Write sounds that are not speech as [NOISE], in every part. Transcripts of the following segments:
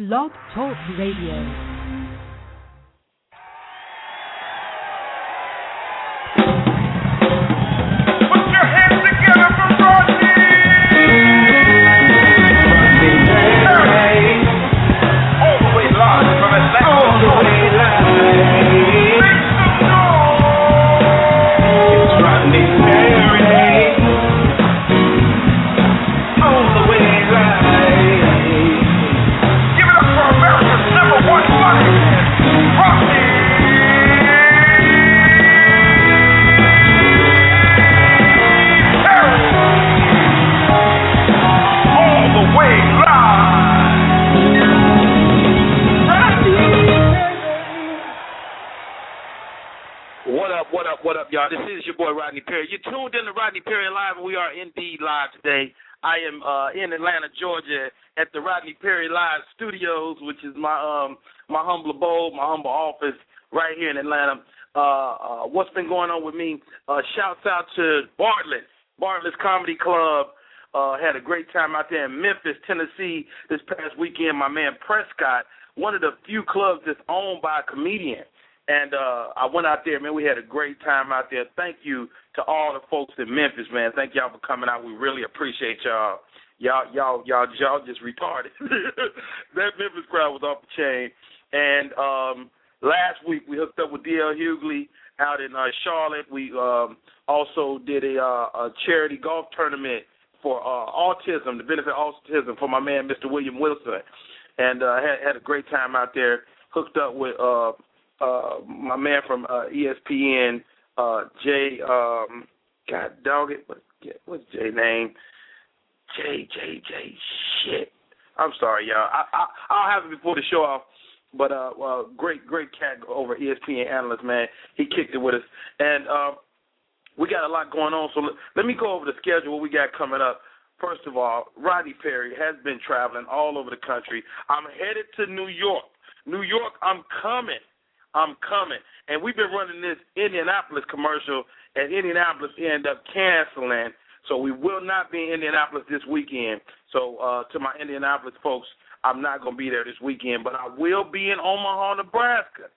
Blog Talk Radio. In Atlanta, Georgia, at the Rodney Perry Live Studios, which is my um my humble abode, my humble office right here in Atlanta. Uh, uh, what's been going on with me? Uh, shouts out to Bartlett, Bartlett's Comedy Club. Uh, had a great time out there in Memphis, Tennessee this past weekend. My man Prescott, one of the few clubs that's owned by a comedian. And uh, I went out there, man. We had a great time out there. Thank you to all the folks in Memphis, man. Thank y'all for coming out. We really appreciate y'all y'all y'all y'all y'all just retarded. [LAUGHS] that Memphis crowd was off the chain. And um last week we hooked up with DL Hughley out in uh, Charlotte. We um also did a uh, a charity golf tournament for uh autism, the benefit autism for my man Mr. William Wilson. And uh had had a great time out there. Hooked up with uh uh my man from uh ESPN, uh Jay um God dog it, what what's Jay name? J J J shit. I'm sorry, y'all. I, I I'll have it before the show off. But uh, uh great great cat over ESPN analyst man. He kicked it with us, and uh, we got a lot going on. So let, let me go over the schedule. What we got coming up. First of all, Rodney Perry has been traveling all over the country. I'm headed to New York. New York, I'm coming. I'm coming. And we've been running this Indianapolis commercial, and Indianapolis ended up canceling so we will not be in Indianapolis this weekend. So uh, to my Indianapolis folks, I'm not going to be there this weekend, but I will be in Omaha, Nebraska.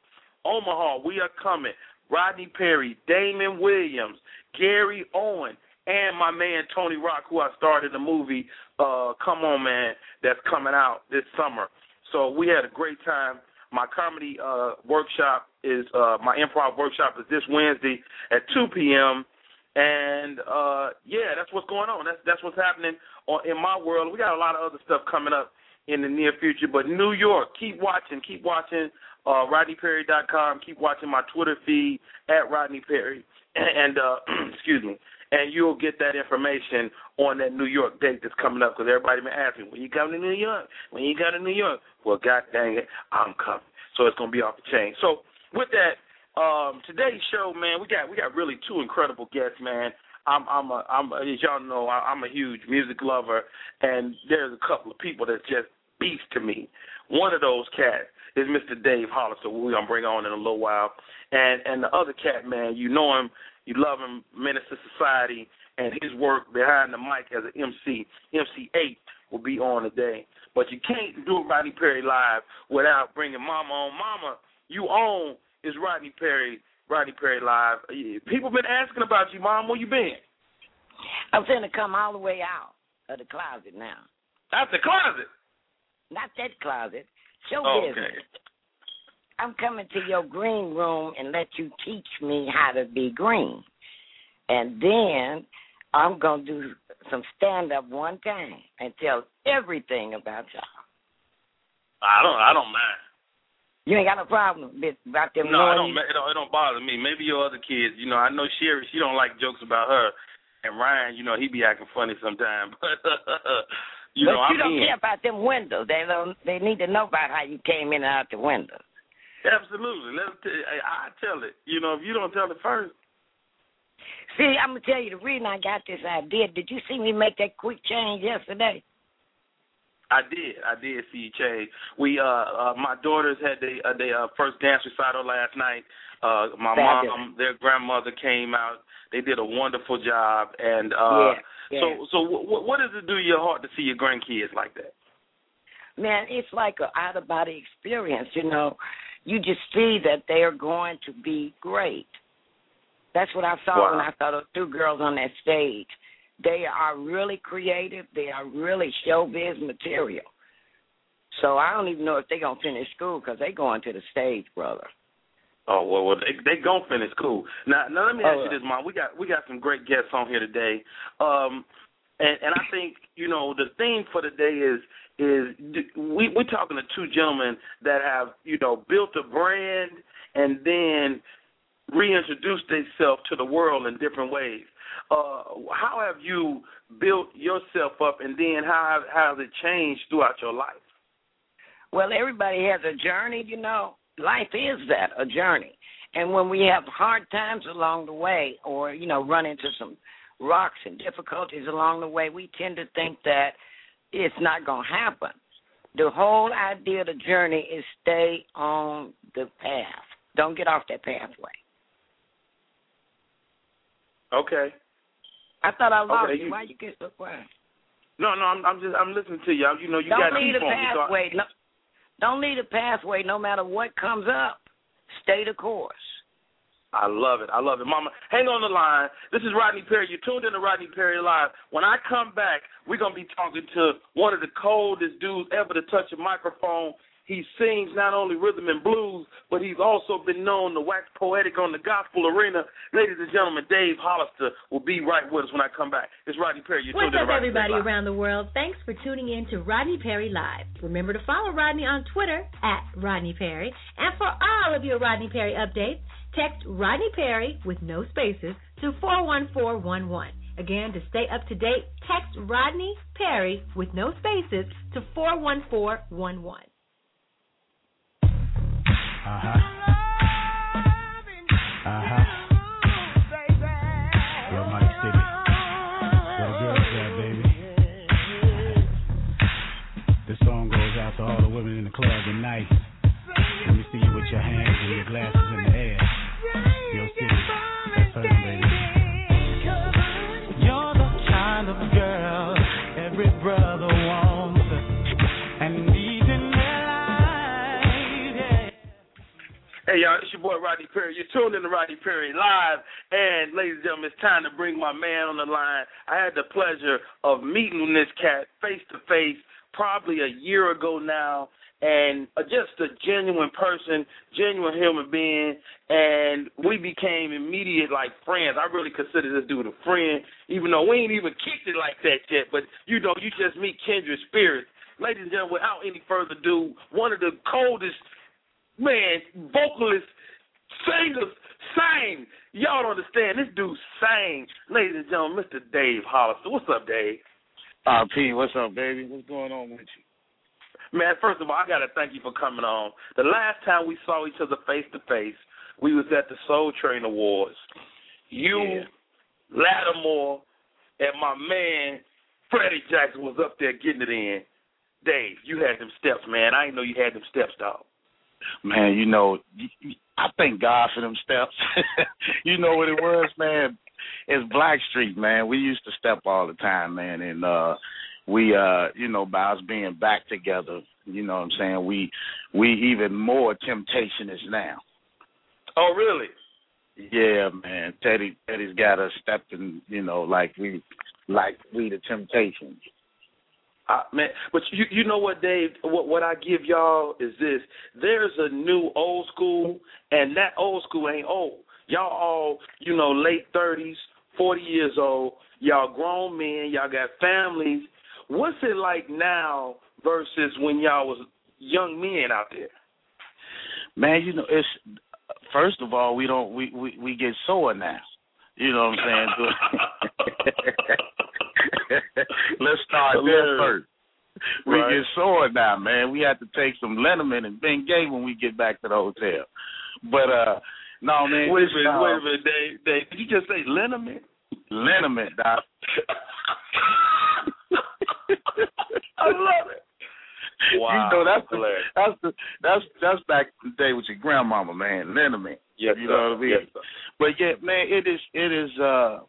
Omaha, we are coming. Rodney Perry, Damon Williams, Gary Owen, and my man Tony Rock, who I started the movie uh, Come On Man, that's coming out this summer. So we had a great time. My comedy uh, workshop is uh, my improv workshop is this Wednesday at 2 p.m. And uh yeah, that's what's going on. That's that's what's happening on, in my world. We got a lot of other stuff coming up in the near future. But New York, keep watching, keep watching uh RodneyPerry.com, keep watching my Twitter feed at Rodney Perry, [CLEARS THROAT] and uh [CLEARS THROAT] excuse me, and you'll get that information on that New York date that's coming up. Because everybody been asking, when you coming to New York? When you come to New York? Well, God dang it, I'm coming. So it's gonna be off the chain. So with that, um, today's show, man, we got we got really two incredible guests, man. I'm I'm a I'm a, as y'all know I'm a huge music lover, and there's a couple of people that just beast to me. One of those cats is Mr. Dave Hollister, who we're gonna bring on in a little while, and and the other cat, man, you know him, you love him, Menace II Society, and his work behind the mic as an MC. MC8 will be on today, but you can't do Rodney Perry live without bringing Mama on. Mama, you own is Rodney Perry, Rodney Perry Live. People been asking about you, Mom. Where you been? I'm finna come all the way out of the closet now. Out the closet? Not that closet. Show oh, okay. business. I'm coming to your green room and let you teach me how to be green. And then I'm gonna do some stand up one time and tell everything about y'all. I don't I don't mind. You ain't got no problem about them. No, I don't, it don't. It don't bother me. Maybe your other kids. You know, I know Sherry. She don't like jokes about her, and Ryan. You know, he be acting funny sometimes. But [LAUGHS] you but know, you I'm don't care about them windows. They don't. They need to know about how you came in and out the window. Absolutely. Let tell you, I, tell it. You know, if you don't tell it first. See, I'm gonna tell you the reason I got this idea. Did you see me make that quick change yesterday? I did. I did see you change. We uh, uh my daughters had their uh, their uh, first dance recital last night. Uh my Fabulous. mom, their grandmother came out. They did a wonderful job and uh yeah, yeah. so so what what does it do to your heart to see your grandkids like that? man, it's like an out of body experience. You know, you just see that they are going to be great. That's what I saw Wow. when I saw those two girls on that stage. They are really creative. They are really showbiz material. So I don't even know if they're gonna finish school because they going to the stage, brother. Oh well, well they they gonna finish school. Now, now let me Oh, ask you this, Mom. We got we got some great guests on here today, um, and and I think you know the theme for today is is we we're talking to two gentlemen that have you know built a brand and then reintroduced themselves to the world in different ways. Uh, how have you built yourself up, and then how how has it changed throughout your life? Well, everybody has a journey, you know. Life is that, a journey. And when we have hard times along the way or, you know, run into some rocks and difficulties along the way, we tend to think that it's not going to happen. The whole idea of the journey is stay on the path. Don't get off that pathway. Okay. I thought I lost Okay, you. you- Why you get so quiet? No, no, I'm, I'm just I'm listening to you. You know, you don't got leave the on me. so I- pathway. No, don't leave the pathway no matter what comes up. Stay the course. I love it. I love it. Mama, hang on the line. This is Rodney Perry. You're tuned in to Rodney Perry Live. When I come back, we're going to be talking to one of the coldest dudes ever to touch a microphone. He sings not only rhythm and blues, but he's also been known to wax poetic on the gospel arena. Ladies and gentlemen, Dave Hollister will be right with us when I come back. It's Rodney Perry. You're What's tuned in up, to Rodney everybody Perry Live. around the world? Thanks for tuning in to Rodney Perry Live. Remember to follow Rodney on Twitter at Rodney Perry. And for all of your Rodney Perry updates, text Rodney Perry with no spaces to 41411. Again, to stay up to date, text Rodney Perry with no spaces to 41411. Uh-huh. Uh-huh. All the women in the club tonight. Let me see you with your hands Hey y'all, it's your boy Rodney Perry. You're tuned in to Rodney Perry Live. And ladies and gentlemen, it's time to bring my man on the line. I had the pleasure of meeting this cat face to face probably a year ago now. And uh, just a genuine person, genuine human being, and we became immediate like friends. I really consider this dude a friend, even though we ain't even kicked it like that yet. But you know, you just meet kindred spirits. Ladies and gentlemen, without any further ado, one of the coldest man, vocalist, singers, sang. Y'all don't understand. This dude sang. Ladies and gentlemen, Mr. Dave Hollister. What's up, Dave? Uh, P, what's up, baby? What's going on with you? Man, first of all, I gotta thank you for coming on. The last time we saw each other face to face, we was at the Soul Train Awards. You, Yeah. Lattimore, and my man Freddie Jackson was up there getting it in. Dave, you had them steps, man. I didn't know you had them steps, dog. Man, you know, y- y- I thank God for them steps. [LAUGHS] you know what it was, man? It's Blackstreet, man. We used to step all the time, man, and uh we uh, you know, by us being back together, you know what I'm saying, we we even more temptation is now. Oh, really? Yeah, man. Teddy Teddy's got us stepping, you know, like we like we the temptations. Uh, man, but you you know what, Dave? What what I give y'all is this: there's a new old school, and that old school ain't old. Y'all all you know late thirties, forty years old. Y'all grown men. Y'all got families. What's it like now versus when y'all was young men out there? Man, you know, it's first of all we don't we we, we get sore now. You know what I'm saying? [LAUGHS] [LAUGHS] Let's start there first. We Right. get sore now, man. We have to take some liniment and Bengay when we get back to the hotel. But uh no man, wait a minute, uh, wait a minute, Dave. Dave, did you just say liniment? liniment, doc. I love it. Wow, you know that's the, that's the that's that's back in the day with your grandmama, man. Liniment. Yes, you sir. know what I mean? Yes, sir. But yeah, man, it is it is uh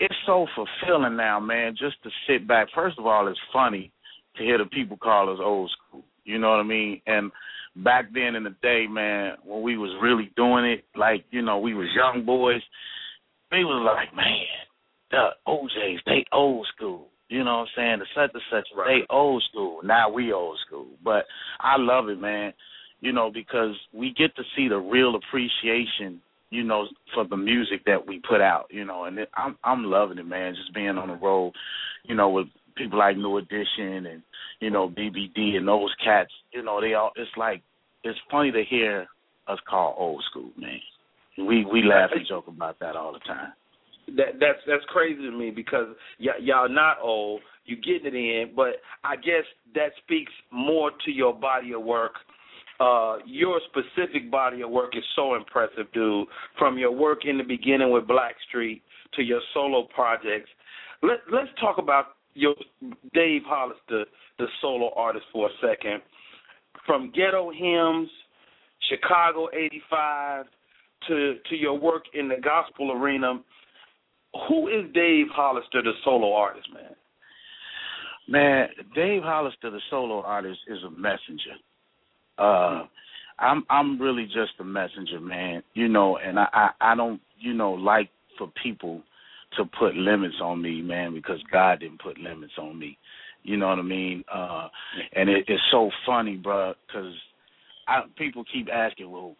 it's so fulfilling now, man, just to sit back. First of all, it's funny to hear the people call us old school. You know what I mean? And back then in the day, man, when we was really doing it, like you know, we was young boys. We was like, man, the O'Jays, they old school. You know what I'm saying? The such and such, right. they old school. Now we old school. But I love it, man. You know, because we get to see the real appreciation, you know, for the music that we put out. You know, and it, I'm I'm loving it, man. Just being on the road, you know, with people like New Edition and you know BBD and those cats. You know, they all. It's like it's funny to hear us call old school, man. We we laugh and joke about that all the time. That that's that's crazy to me because y- y'all not old, you getting it in, but I guess that speaks more to your body of work. Uh, your specific body of work is so impressive, dude. From your work in the beginning with Blackstreet to your solo projects. Let Let's talk about your Dave Hollister, the solo artist, for a second. From Ghetto Hymns, Chicago '85, to to your work in the gospel arena. Who is Dave Hollister, the solo artist, man? Man, Dave Hollister, the solo artist, is a messenger. Uh, I'm I'm really just a messenger, man. You know, and I, I I don't you know like for people to put limits on me, man, because God didn't put limits on me. You know what I mean? Uh, and it, it's so funny, bro, because people keep asking, well,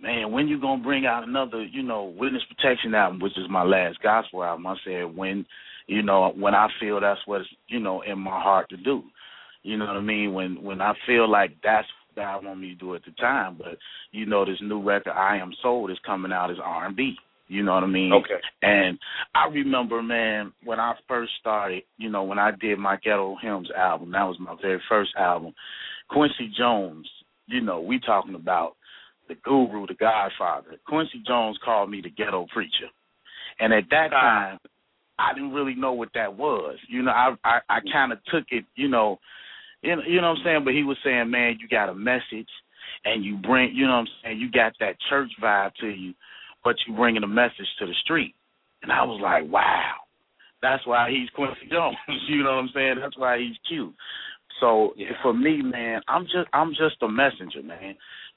man, when you gonna bring out another, you know, witness protection album, which is my last gospel album? I said when, you know, when I feel that's what's, you know, in my heart to do. You know what I mean? When when I feel like that's want me to do at the time. But you know, this new record, I Am Sold, is coming out as R and B. You know what I mean? Okay. And I remember, man, when I first started, you know, when I did my Ghetto Hymns album, that was my very first album. Quincy Jones, you know, we talking about the guru, the Godfather. Quincy Jones called me the ghetto preacher, and at that ah. time, I didn't really know what that was. You know, I I, I kind of took it, you know, you know, you know what I'm saying. But he was saying, man, you got a message, and you bring, you know what I'm saying, you got that church vibe to you, but you bringing a message to the street. And I was like, wow, that's why he's Quincy Jones. [LAUGHS] you know what I'm saying? That's why he's cute. So yeah. for me, man, I'm just I'm just a messenger, man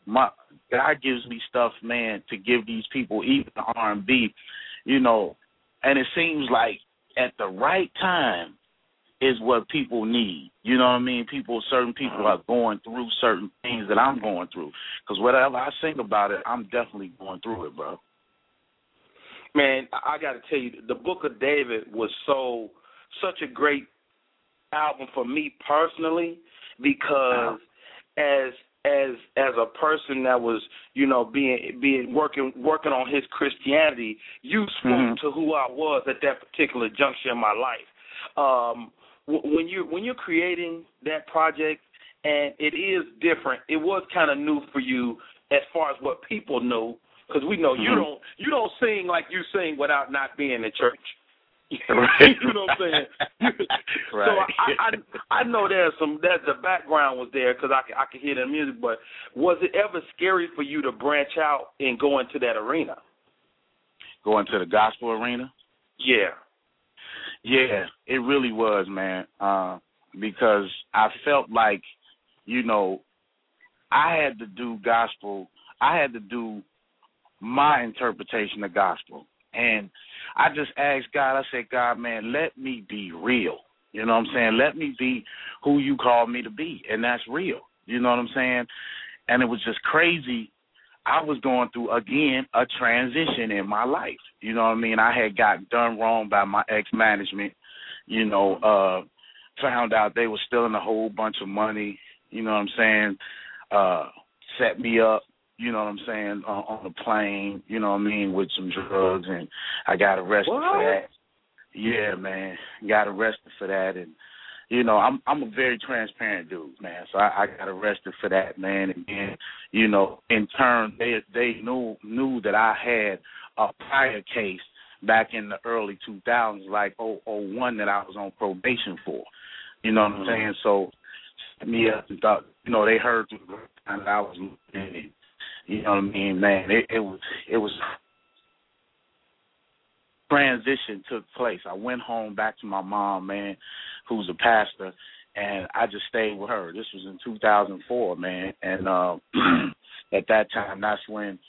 my God gives me stuff, man, to give these people, even the R and B, you know, and it seems like at the right time is what people need. You know what I mean? People, certain people are going through certain things that I'm going through. Because whatever I sing about it, I'm definitely going through it, bro. Man, I got to tell you, the Book of David was so such a great album for me personally because as as as a person that was you know being being working working on his Christianity, you spoke mm-hmm. to who I was at that particular juncture in my life. Um, when you when you're creating that project, and it is different. It was kind of new for you as far as what people know, because we know mm-hmm. you don't you don't sing like you sing without not being in church. [LAUGHS] Right. you know what I'm saying? right. [LAUGHS] So I, I I know there's some that the background was there because I I could hear the music, but was it ever scary for you to branch out and go into that arena? Go into the gospel arena? Yeah. Yeah, it really was, man. Uh, because I felt like, you know, I had to do gospel. I had to do my interpretation of gospel. And I just asked God, I said, God, man, let me be real. You know what I'm saying? Let me be who you called me to be. And that's real. You know what I'm saying? And it was just crazy. I was going through, again, a transition in my life. You know what I mean? I had got done wrong by my ex management. You know, uh, found out they were stealing a whole bunch of money. You know what I'm saying? Uh, set me up you know what I'm saying, on, on the plane, you know what I mean, with some drugs, and I got arrested what? for that. Yeah, man, got arrested for that, and you know, I'm I'm a very transparent dude, man. So I, I got arrested for that, man, and then, you know, in turn, they they knew knew that I had a prior case back in the early 2000s, like oh oh one that I was on probation for. You know what I'm mm-hmm. saying? So me up and thought, you know, they heard through the that I was looking you know what I mean, man? It, it was it was transition took place. I went home back to my mom, man, who's a pastor, and I just stayed with her. This was in 2004, man, and uh, [CLEARS THROAT] at that time, that's when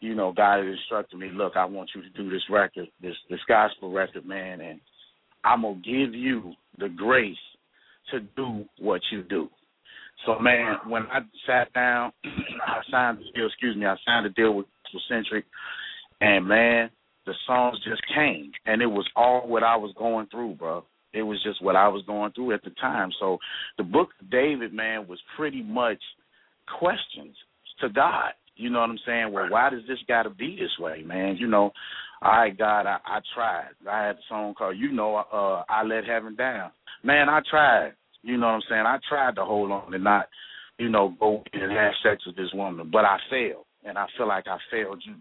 you know God had instructed me, look, I want you to do this record, this this gospel record, man, and I'm gonna give you the grace to do what you do. So man, when I sat down, [CLEARS THROAT] I signed the deal. Excuse me, I signed a deal with Centric, and man, the songs just came, and it was all what I was going through, bro. It was just what I was going through at the time. So the book of David, man, was pretty much questions to God. You know what I'm saying? Well, why does this got to be this way, man? You know, right, God, I, I tried. I had a song called, you know, uh, I let heaven down. Man, I tried. You know what I'm saying? I tried to hold on and not, you know, go and have sex with this woman, but I failed, and I feel like I failed you.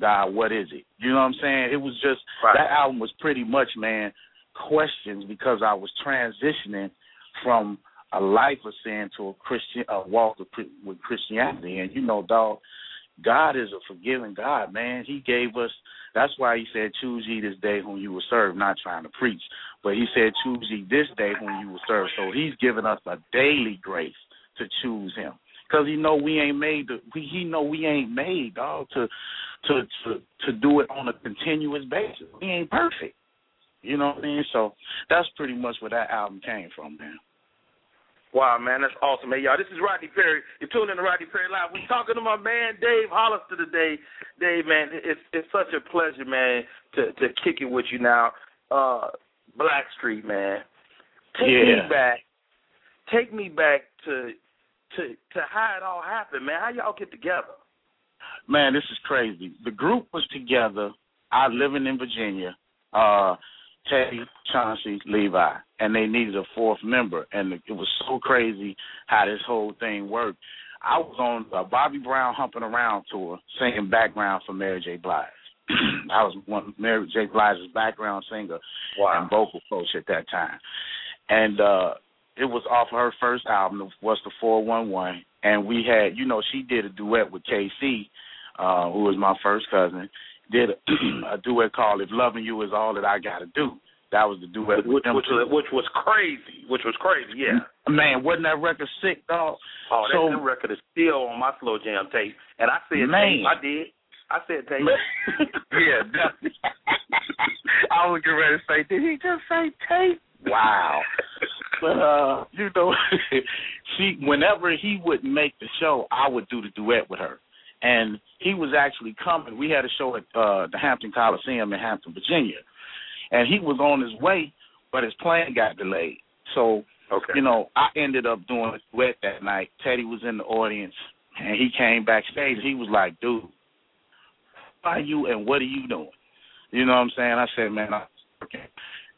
God, what is it? You know what I'm saying? It was just right. that album was pretty much, man, questions because I was transitioning from a life of sin to a Christian a walk with Christianity. And you know, dog, God is a forgiving God, man. He gave us. That's why He said, "Choose ye this day whom you will serve." Not trying to preach, but He said, "Choose ye this day whom you will serve." So He's given us a daily grace to choose Him, because He know we ain't made. To, he know we ain't made, dog, to to to to do it on a continuous basis. We ain't perfect. You know what I mean? So that's pretty much where that album came from, man. Wow, man, that's awesome, man. Y'all, this is Rodney Perry. You're tuning in to Rodney Perry Live. We're talking to my man Dave Hollister today. Dave, man, it's it's such a pleasure, man, to to kick it with you now. Uh Blackstreet, man. Take yeah. me back. Take me back to to to how it all happened, man. How y'all get together? Man, this is crazy. The group was together. I living in Virginia. Uh Teddy, Chauncey, Levi, and they needed a fourth member, and it was so crazy how this whole thing worked. I was on a Bobby Brown humping around tour, singing background for Mary J. Blige. [CLEARS THROAT] I was one Mary J. Blige's background singer wow. and vocal coach at that time, and uh it was off her first album, was the Four One One, and we had, you know, she did a duet with K-Ci, uh, who was my first cousin, did a, [CLEARS THROAT] a duet called "If Loving You Is All That I Gotta Do." That was the duet which, which, was, which was crazy. Which was crazy. Yeah. Man, wasn't that record sick, dog? Oh, that so, record is still on my slow jam tape, and I said man. tape. I did. I said tape. [LAUGHS] yeah. [LAUGHS] I was getting ready to say, did he just say tape? Wow. but uh, you know, [LAUGHS] she whenever he would make the show, I would do the duet with her and he was actually coming. We had a show at uh, the Hampton Coliseum in Hampton, Virginia, and he was on his way, but his plane got delayed. So, okay. you know, I ended up doing a duet that night. Teddy was in the audience, and he came backstage. He was like, "Dude, why are you and what are you doing?" You know what I'm saying? I said, "Man, I'm working."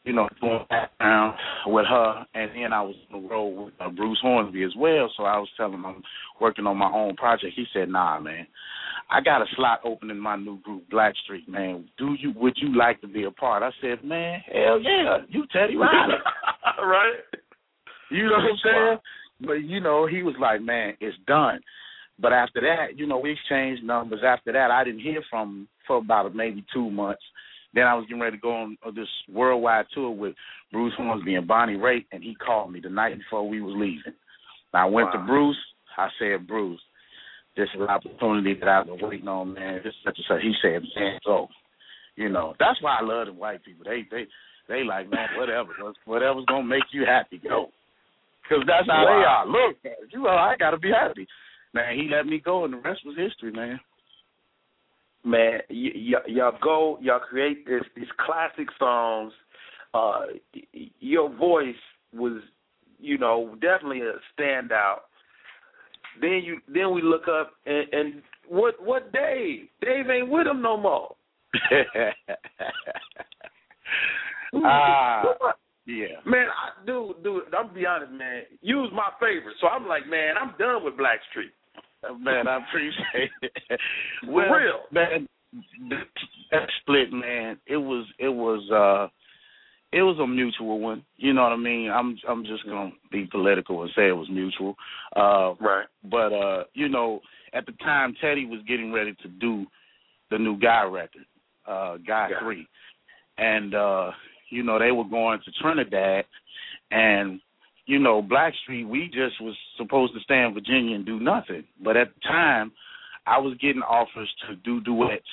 You know, going background with her, and then I was on the road with uh, Bruce Hornsby as well. So I was telling him I'm working on my own project. He said, "Nah, man, I got a slot open in my new group, Blackstreet. Man, do you would you like to be a part?" I said, "Man, hell yeah, you Teddy Riley, [LAUGHS] right? You know what I'm saying?" But you know, he was like, "Man, it's done." But after that, you know, we exchanged numbers. After that, I didn't hear from him for about maybe two months. Then I was getting ready to go on uh, this worldwide tour with Bruce Hornsby and Bonnie Raitt, and he called me the night before we was leaving. I went wow. to Bruce. I said, Bruce, this is an opportunity that I've been waiting on, man. This is such and such. He said, man, go. You know, that's why I love the white people. They they they like, man, whatever, whatever's gonna make you happy, go. Because that's how wow. they are. Look, you know, I gotta be happy. Man, he let me go, and the rest was history, man man, y- y- y'all go, y'all create this these classic songs. Uh, y- your voice was, you know, definitely a standout. Then you, then we look up and, and what what Dave? Dave ain't with him no more. [LAUGHS] Ah, uh, yeah. Man, I, dude, dude, I'm be honest, man. You was my favorite, so I'm like, man, I'm done with Blackstreet. Man, I appreciate it. [LAUGHS] well, For real, man, that split, man, it was it was uh it was a mutual one. You know what I mean? I'm I'm just gonna be political and say it was mutual. Uh right. But uh, you know, at the time Teddy was getting ready to do the new Guy record, uh, Guy yeah. Three. And uh, you know, they were going to Trinidad and you know, Blackstreet, we just was supposed to stay in Virginia and do nothing. But at the time, I was getting offers to do duets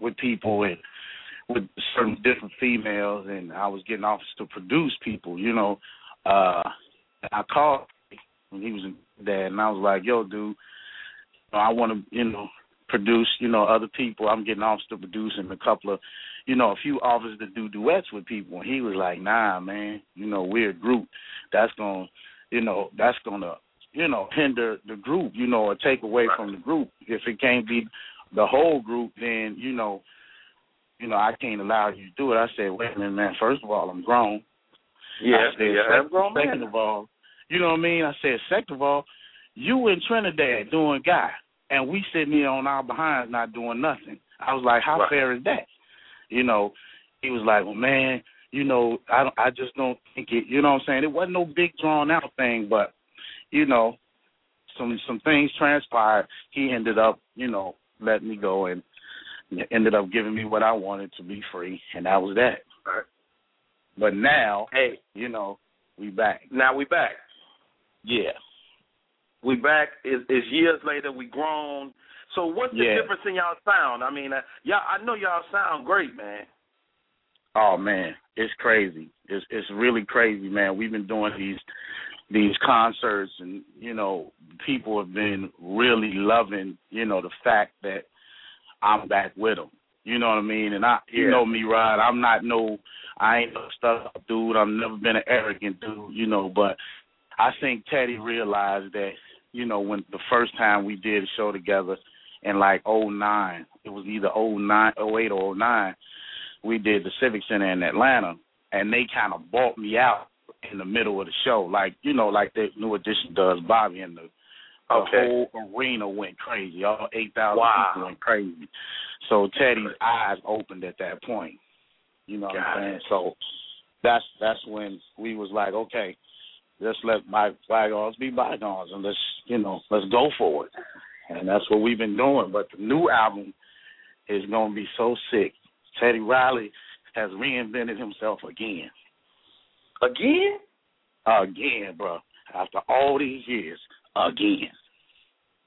with people and with certain different females, and I was getting offers to produce people. You know, uh I called when he was in dad, and I was like, "Yo, dude, I want to, you know, produce, you know, other people. I'm getting offers to produce and a couple of, you know, a few offers to do duets with people." And he was like, "Nah, man, you know, we're a group. That's gonna, you know, that's gonna." You know, hinder the group, you know, or take away from the group. If it can't be the whole group, then you know, you know, I can't allow you to do it. I said, wait a minute, man. First of all, I'm grown. Yeah, I said, yeah, second, I'm grown second man. of all, you know what I mean? I said, second of all, you in Trinidad doing guy, and we sitting here on our behinds not doing nothing. I was like, how Right. fair is that? You know, he was like, well, man, you know, I I just don't think it. You know what I'm saying? It wasn't no big drawn out thing, but you know, some some things transpired. He ended up, you know, letting me go and ended up giving me what I wanted to be free, and that was that. Right. But now, Hey, you know, we back. now we back. Yeah. We back. It's, it's years later. We grown. So what's the Yeah. difference in y'all sound? I mean, uh, y'all. I know y'all sound great, man. Oh man, it's crazy. It's it's really crazy, man. We've been doing these these concerts and you know, people have been really loving, you know, the fact that I'm back with them. You know what I mean? And I you Yeah. know me, Rod, I'm not no I ain't no stuff dude. I've never been an arrogant dude, you know, but I think Teddy realized that, you know, when the first time we did a show together in like oh nine, it was either oh nine, oh eight or oh nine, we did the Civic Center in Atlanta, and they kind of bought me out in the middle of the show, like you know, like the New Edition does, Bobby, and the, the Okay. whole arena went crazy. All eight thousand Wow. people went crazy. So Teddy's eyes opened at that point. You know what I'm saying? it. So that's that's when we was like, okay, let's let by bygones be bygones, and let's you know let's go for it. And that's what we've been doing. But the new album is going to be so sick. Teddy Riley has reinvented himself again. Again? Again, bro. After all these years, again.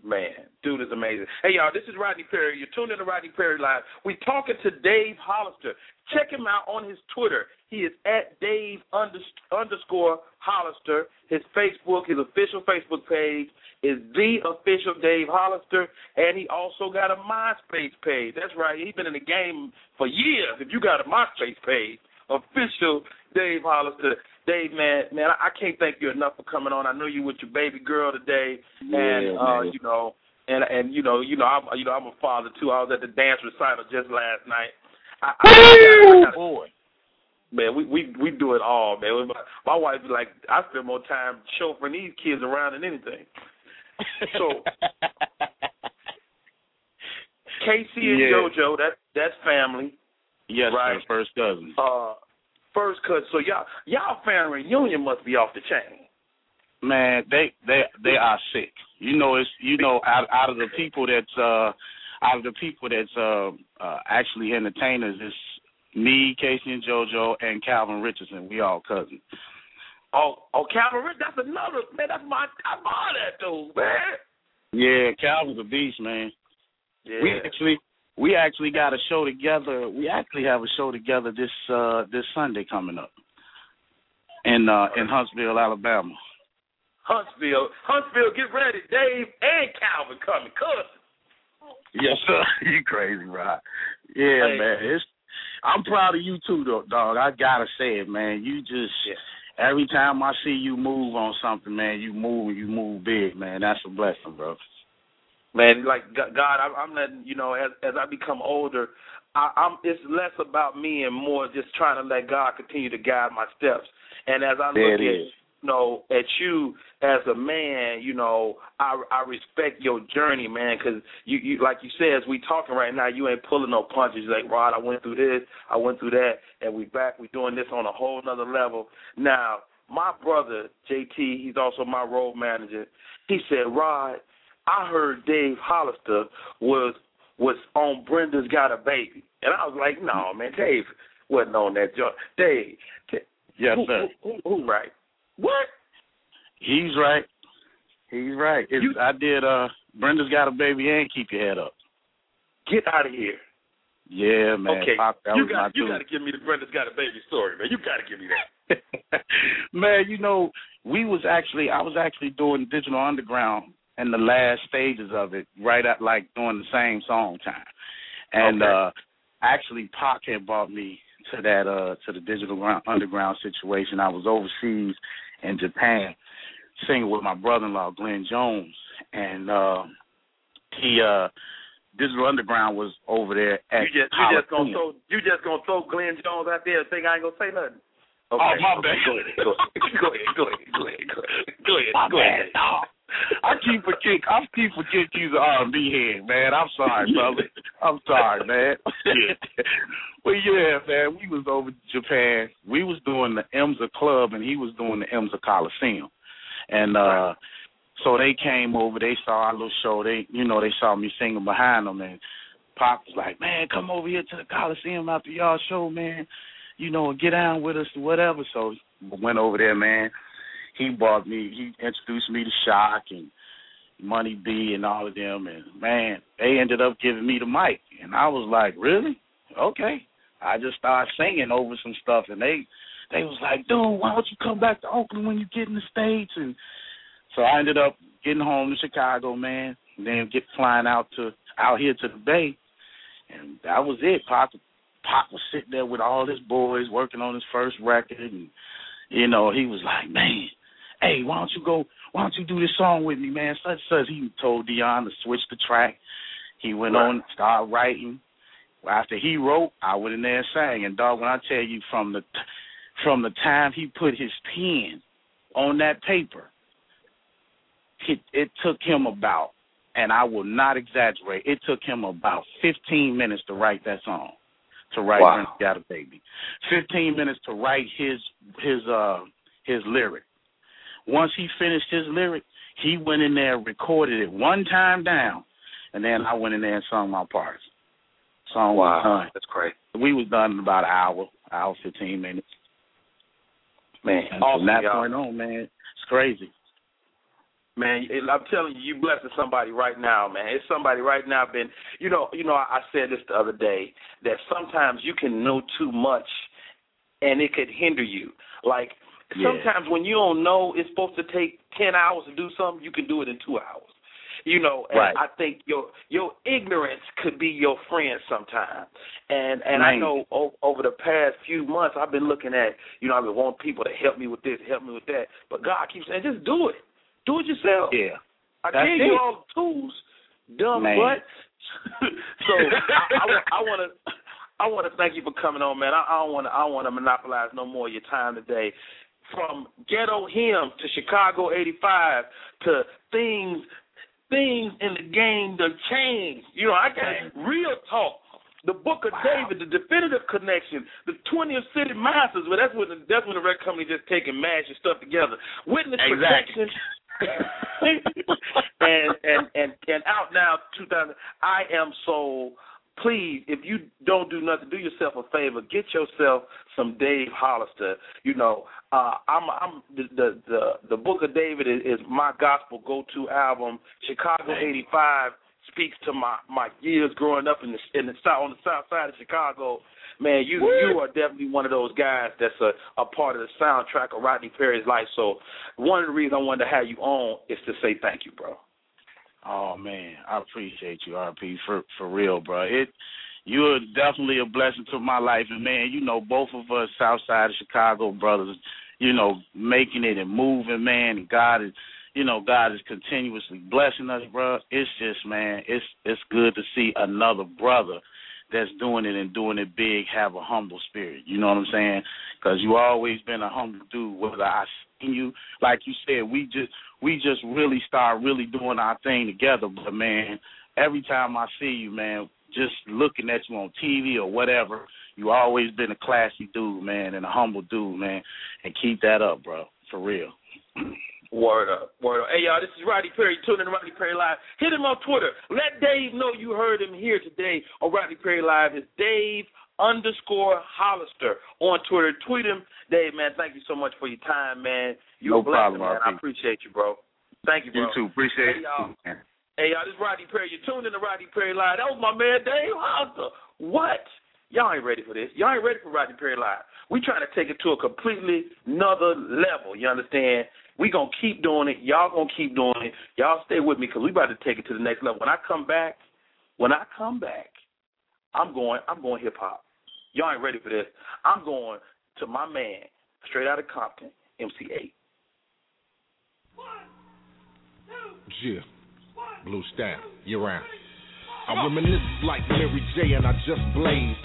Man, dude is amazing. Hey y'all, this is Rodney Perry. You're tuned in to Rodney Perry Live. We're talking to Dave Hollister. Check him out on his Twitter. He is at Dave underscore Hollister. His Facebook, his official Facebook page is the official Dave Hollister, and he also got a MySpace page. That's right. He's been in the game for years. If you got a MySpace page, official Dave Hollister. Dave, man, man, I, can't thank you enough for coming on. I know you with your baby girl today, and Yeah, uh, man. you know, and and you know, you know, I'm you know, I'm a father too. I was at the dance recital just last night. I, I, I, I, boy. Man, we we we do it all, man. My, my wife be like, I spend more time chauffeuring these kids around than anything. So- [LAUGHS] K-Ci and Yeah. JoJo, that that's family. yes, Right. first cousin. Uh, first cousin. So y'all y'all family reunion must be off the chain. Man, they they they are sick. You know, it's you know out out of the people that's uh out of the people that's uh, uh actually entertainers, it's me, K-Ci and JoJo, and Calvin Richardson. We all cousins. Oh, oh, Calvin, that's another man. That's my I love that dude, man. Yeah, Calvin's a beast, man. Yeah. We actually we actually got a show together. We actually have a show together this uh this Sunday coming up in uh in Huntsville, Alabama. Huntsville, Huntsville, get ready. Dave and Calvin coming, cousin. Yes, sir. [LAUGHS] you crazy, right? Yeah, Hey. man. It's I'm proud of you too, though, dog. I gotta say it, man. You just every time I see you move on something, man, you move and you move big, man. That's a blessing, bro. Man, like God, I'm, I'm letting you know as as I become older, I, I'm it's less about me and more just trying to let God continue to guide my steps. And as I look at know at you as a man, you know I I respect your journey, man, because you you like you said as we talking right now, you ain't pulling no punches. You're like Rod, I went through this, I went through that, and we back. We doing this on a whole nother level now. My brother JT, he's also my road manager. He said, Rod, I heard Dave Hollister was was on Brenda's Got a Baby, and I was like, no, man, Dave wasn't on that joint. Dave, t- Yes, who, sir. Who, who, who right? What? He's right. He's right. It's, You- I did. uh Brenda's got a baby and keep your head up. Get out of here. Yeah, man. okay, Pop, you got you got to give me the Brenda's got a baby story, man. You got to give me that. [LAUGHS] man, you know, we was actually I was actually doing Digital Underground in the last stages of it, right at like doing the same song time. And Okay. uh actually Pac had brought me to that uh to the Digital Underground situation. I was overseas in Japan singing with my brother in law, Glenn Jones. And uh he uh Digital Underground was over there at you just you just gonna throw you just gonna throw Glenn Jones out there and think I ain't gonna say nothing. Okay. Oh, my bad. Go ahead. Go ahead. Go ahead. Go ahead. Go ahead. Go ahead. Go ahead. My Go ahead. I keep forget I keep forget you's an R and B head, man. I'm sorry, brother. I'm sorry, man. well [LAUGHS] yeah, man, we was over to Japan. We was doing the EMSA club and he was doing the EMSA Coliseum. And uh so they came over, they saw our little show, they you know, they saw me singing behind them and Pop was like, Man, come over here to the Coliseum after y'all show, man. You know, get down with us or whatever. So went over there, man he brought me he introduced me to Shock and Money B and all of them and man, they ended up giving me the mic and I was like, Really? Okay. I just started singing over some stuff and they they was like, Dude, why don't you come back to Oakland when you get in the States and so I ended up getting home to Chicago, man, and then get flying out to out here to the Bay and that was it. Pop Pop was sitting there with all his boys working on his first record and you know, he was like, Man, hey, why don't you go? Why don't you do this song with me, man? Such such. He told Dion to switch the track. He went Right. on, started writing. After he wrote, I went in there and sang. And dog, when I tell you from the from the time he put his pen on that paper, it it took him about, and I will not exaggerate, it took him about 15 minutes to write that song. To write Wow. Got a Baby. 15 minutes to write his his uh his lyric. Once he finished his lyric, he went in there and recorded it one time down, and then I went in there and sung my parts. Song was done. That's great. We was done in about an hour, hour fifteen minutes. Man, awesome, from that y'all. point on, man, it's crazy. Man, I'm telling you, you blessing somebody right now, man. It's somebody right now been, you know, you know. I said this the other day that sometimes you can know too much, and it could hinder you. Like Yeah. sometimes when you don't know it's supposed to take ten hours to do something, you can do it in two hours. You know, and Right. I think your your ignorance could be your friend sometimes. And and I know o- over the past few months I've been looking at, you know, I've been wanting people to help me with this, help me with that. But God keeps saying, just do it. Do it yourself. Yeah. I That's gave it. you all the tools, dumb Man. butt. [LAUGHS] so I, I, want to I want to thank you for coming on, man. I, I don't want to I want to monopolize no more of your time today. From ghetto hymn to Chicago '85 to things things in the game that changed. You know, I got real talk. The Book of David, the definitive connection, the 20th Century Masters. Well, that's when the, that's when the record company just take and stuff together. Witness Exactly. protection. [LAUGHS] and and and and out now 2000 I am so please if you don't do nothing do yourself a favor. Get yourself some Dave Hollister. You know uh I'm I'm the the the, the book of David is, is my gospel go to album. Chicago 85 speaks to my my years growing up in the in the south on the south side of Chicago. Man, you you are definitely one of those guys that's a, a part of the soundtrack of Rodney Perry's life. So one of the reasons I wanted to have you on is to say thank you, bro. Oh man, I appreciate you, RP, for for real, bro. It you're definitely a blessing to my life, and man, you know both of us South Side of Chicago brothers, you know, making it and moving, man. And God is, you know, God is continuously blessing us, bro. It's just, man, it's it's good to see another brother that's doing it and doing it big have a humble spirit. You know what I'm saying? Because you always been a humble dude. Whether I you, like you said, we just we just really start really doing our thing together. But man, every time I see you, man, just looking at you on TV or whatever, you always been a classy dude, man, and a humble dude, man. And keep that up, bro, for real. Word up, word up. Hey y'all, this is Roddy Perry. Tune in to Rodney Perry Live. Hit him on Twitter. Let Dave know you heard him here today on Roddy Perry Live. It's Dave underscore Hollister on Twitter. Tweet him, Dave. Man, thank you so much for your time, man. You No problem, man. I appreciate you, bro. Thank you, bro. You too. Appreciate Hey, it. y'all. Hey, y'all, this is Rodney Perry. You're tuned in to Roddy Perry Live. That was my man, Dave Hollister. What? Y'all ain't ready for this. Y'all ain't ready for Rodney Perry Live. We trying to take it to a completely another level. You understand? We gonna keep doing it. Y'all gonna keep doing it. Y'all stay with me because we about to take it to the next level. When I come back, when I come back, I'm going. I'm going hip hop. Y'all ain't ready for this. I'm going to my man, straight out of Compton, MC Eiht. Yeah. Blue Stamp, year round. I reminisce like Mary J and I just blazed.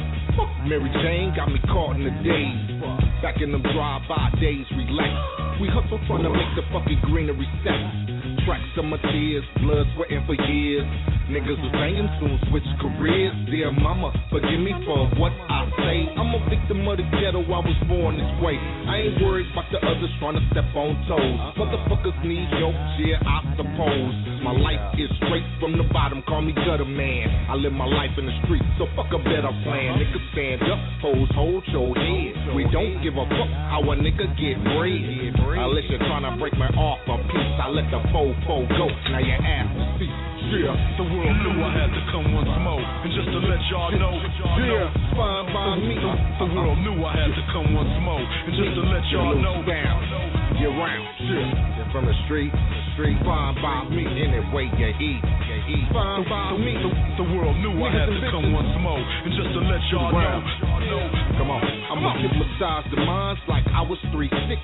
Mary Jane got me caught in the days. Back in them drive-by days, relax. We hustle trying to make the fucking greenery set. Tracks of my tears, blood sweating for years. Niggas was banging, soon switch careers. Dear mama, forgive me for what I say. I'm a victim of the ghetto, I was born this way. I ain't worried about the others trying to step on toes. Motherfuckers need help, yeah, I suppose. My life is straight from the bottom, call me gutter man. I live my life in the streets, so fuck a better plan. Niggas stand up, hoes hold your head. We don't give a fuck how a nigga get bread. Unless you're trying to break me off a piece, I let the fofo go. Now your ass is cease. Yeah, The world knew I had to come once more. And just to let y'all know, yeah, fine by me. the, world knew I had to come once more. And just to let y'all know, down, you're round, shit. You're from the street, the street, fine by me. Any way you eat, eat, fine by me. the, the world knew I had to come once more. And just to let y'all know, Come on, I'ma hypnotize the minds like I was three six.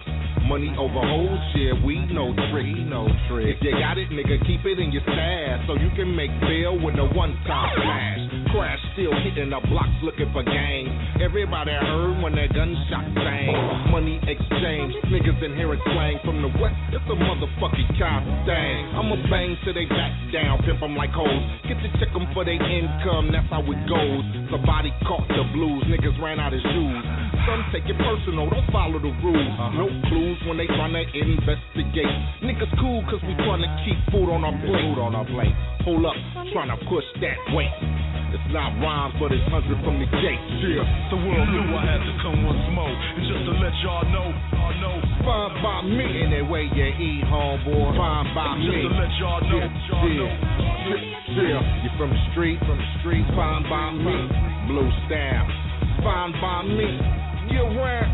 Money over hoes, yeah, we no trick, no trick. If you got it, nigga, keep it in your stash so you can make bail with a one-time smash. Crash still hitting the blocks looking for gang. Everybody heard when that gunshot bang. Money exchange, niggas inherit slang from the west. It's a motherfucking cop thing. I'ma bang till they back down, pimp 'em like hoes. Get to check 'em for their income, that's how it goes. Somebody caught the blues, niggas ran out of shoes. Some take it personal, don't follow the rules. No clues when they tryna investigate. Niggas cool cause we tryna keep food on our plate. Food on our plate. Hold up, tryna push that weight. It's not rhymes, but it's hundred from the gate. Yeah. the world knew I had to come once more. And just to let y'all know, y'all know, Fine by me. Any way you eat, homeboy. Fine by just me. to let y'all know, y'all know. Yeah, yeah. You from the street, from the street, fine by me. Blue stamp, fine by me. You where?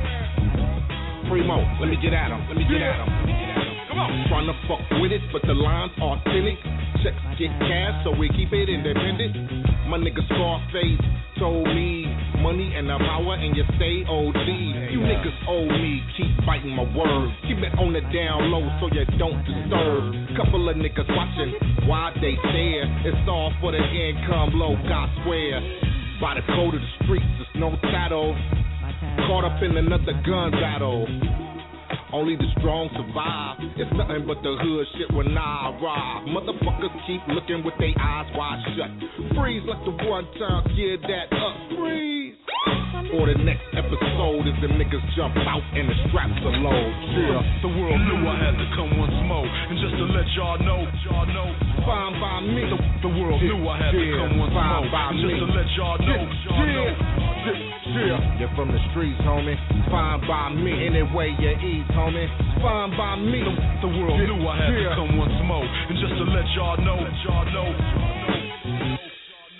Primo, let me get at him. Let me get at him. Come on. Trying to fuck with it, but the line's authentic. Checks get cash, so we keep it independent. My nigga Scarface told me money and the power, and you stay OD. You niggas owe me, keep biting my word. Keep it on the down low so you don't disturb. Couple of niggas watching why they stare. It's all for the income low, God swear. By the code of the streets, there's no title. Caught up in another gun battle. Only the strong survive. It's nothing but the hood shit when I arrive. Motherfuckers keep looking with their eyes wide shut. Freeze like the one time, give that up. Freeze. Or the next episode is the niggas jump out and the straps are low. Yeah. The world knew I had to come once more. And just to let y'all know, y'all know, Fine by me. the, the world knew I had to come once fine more. by And just to let y'all know, y'all know. Yeah, yeah, yeah. You're from the streets, homie. Fine by me. Any way you eat, homie. Fine by me. The world Yeah, knew I had yeah. to come once more. And just to let y'all know, y'all y'all know. Y'all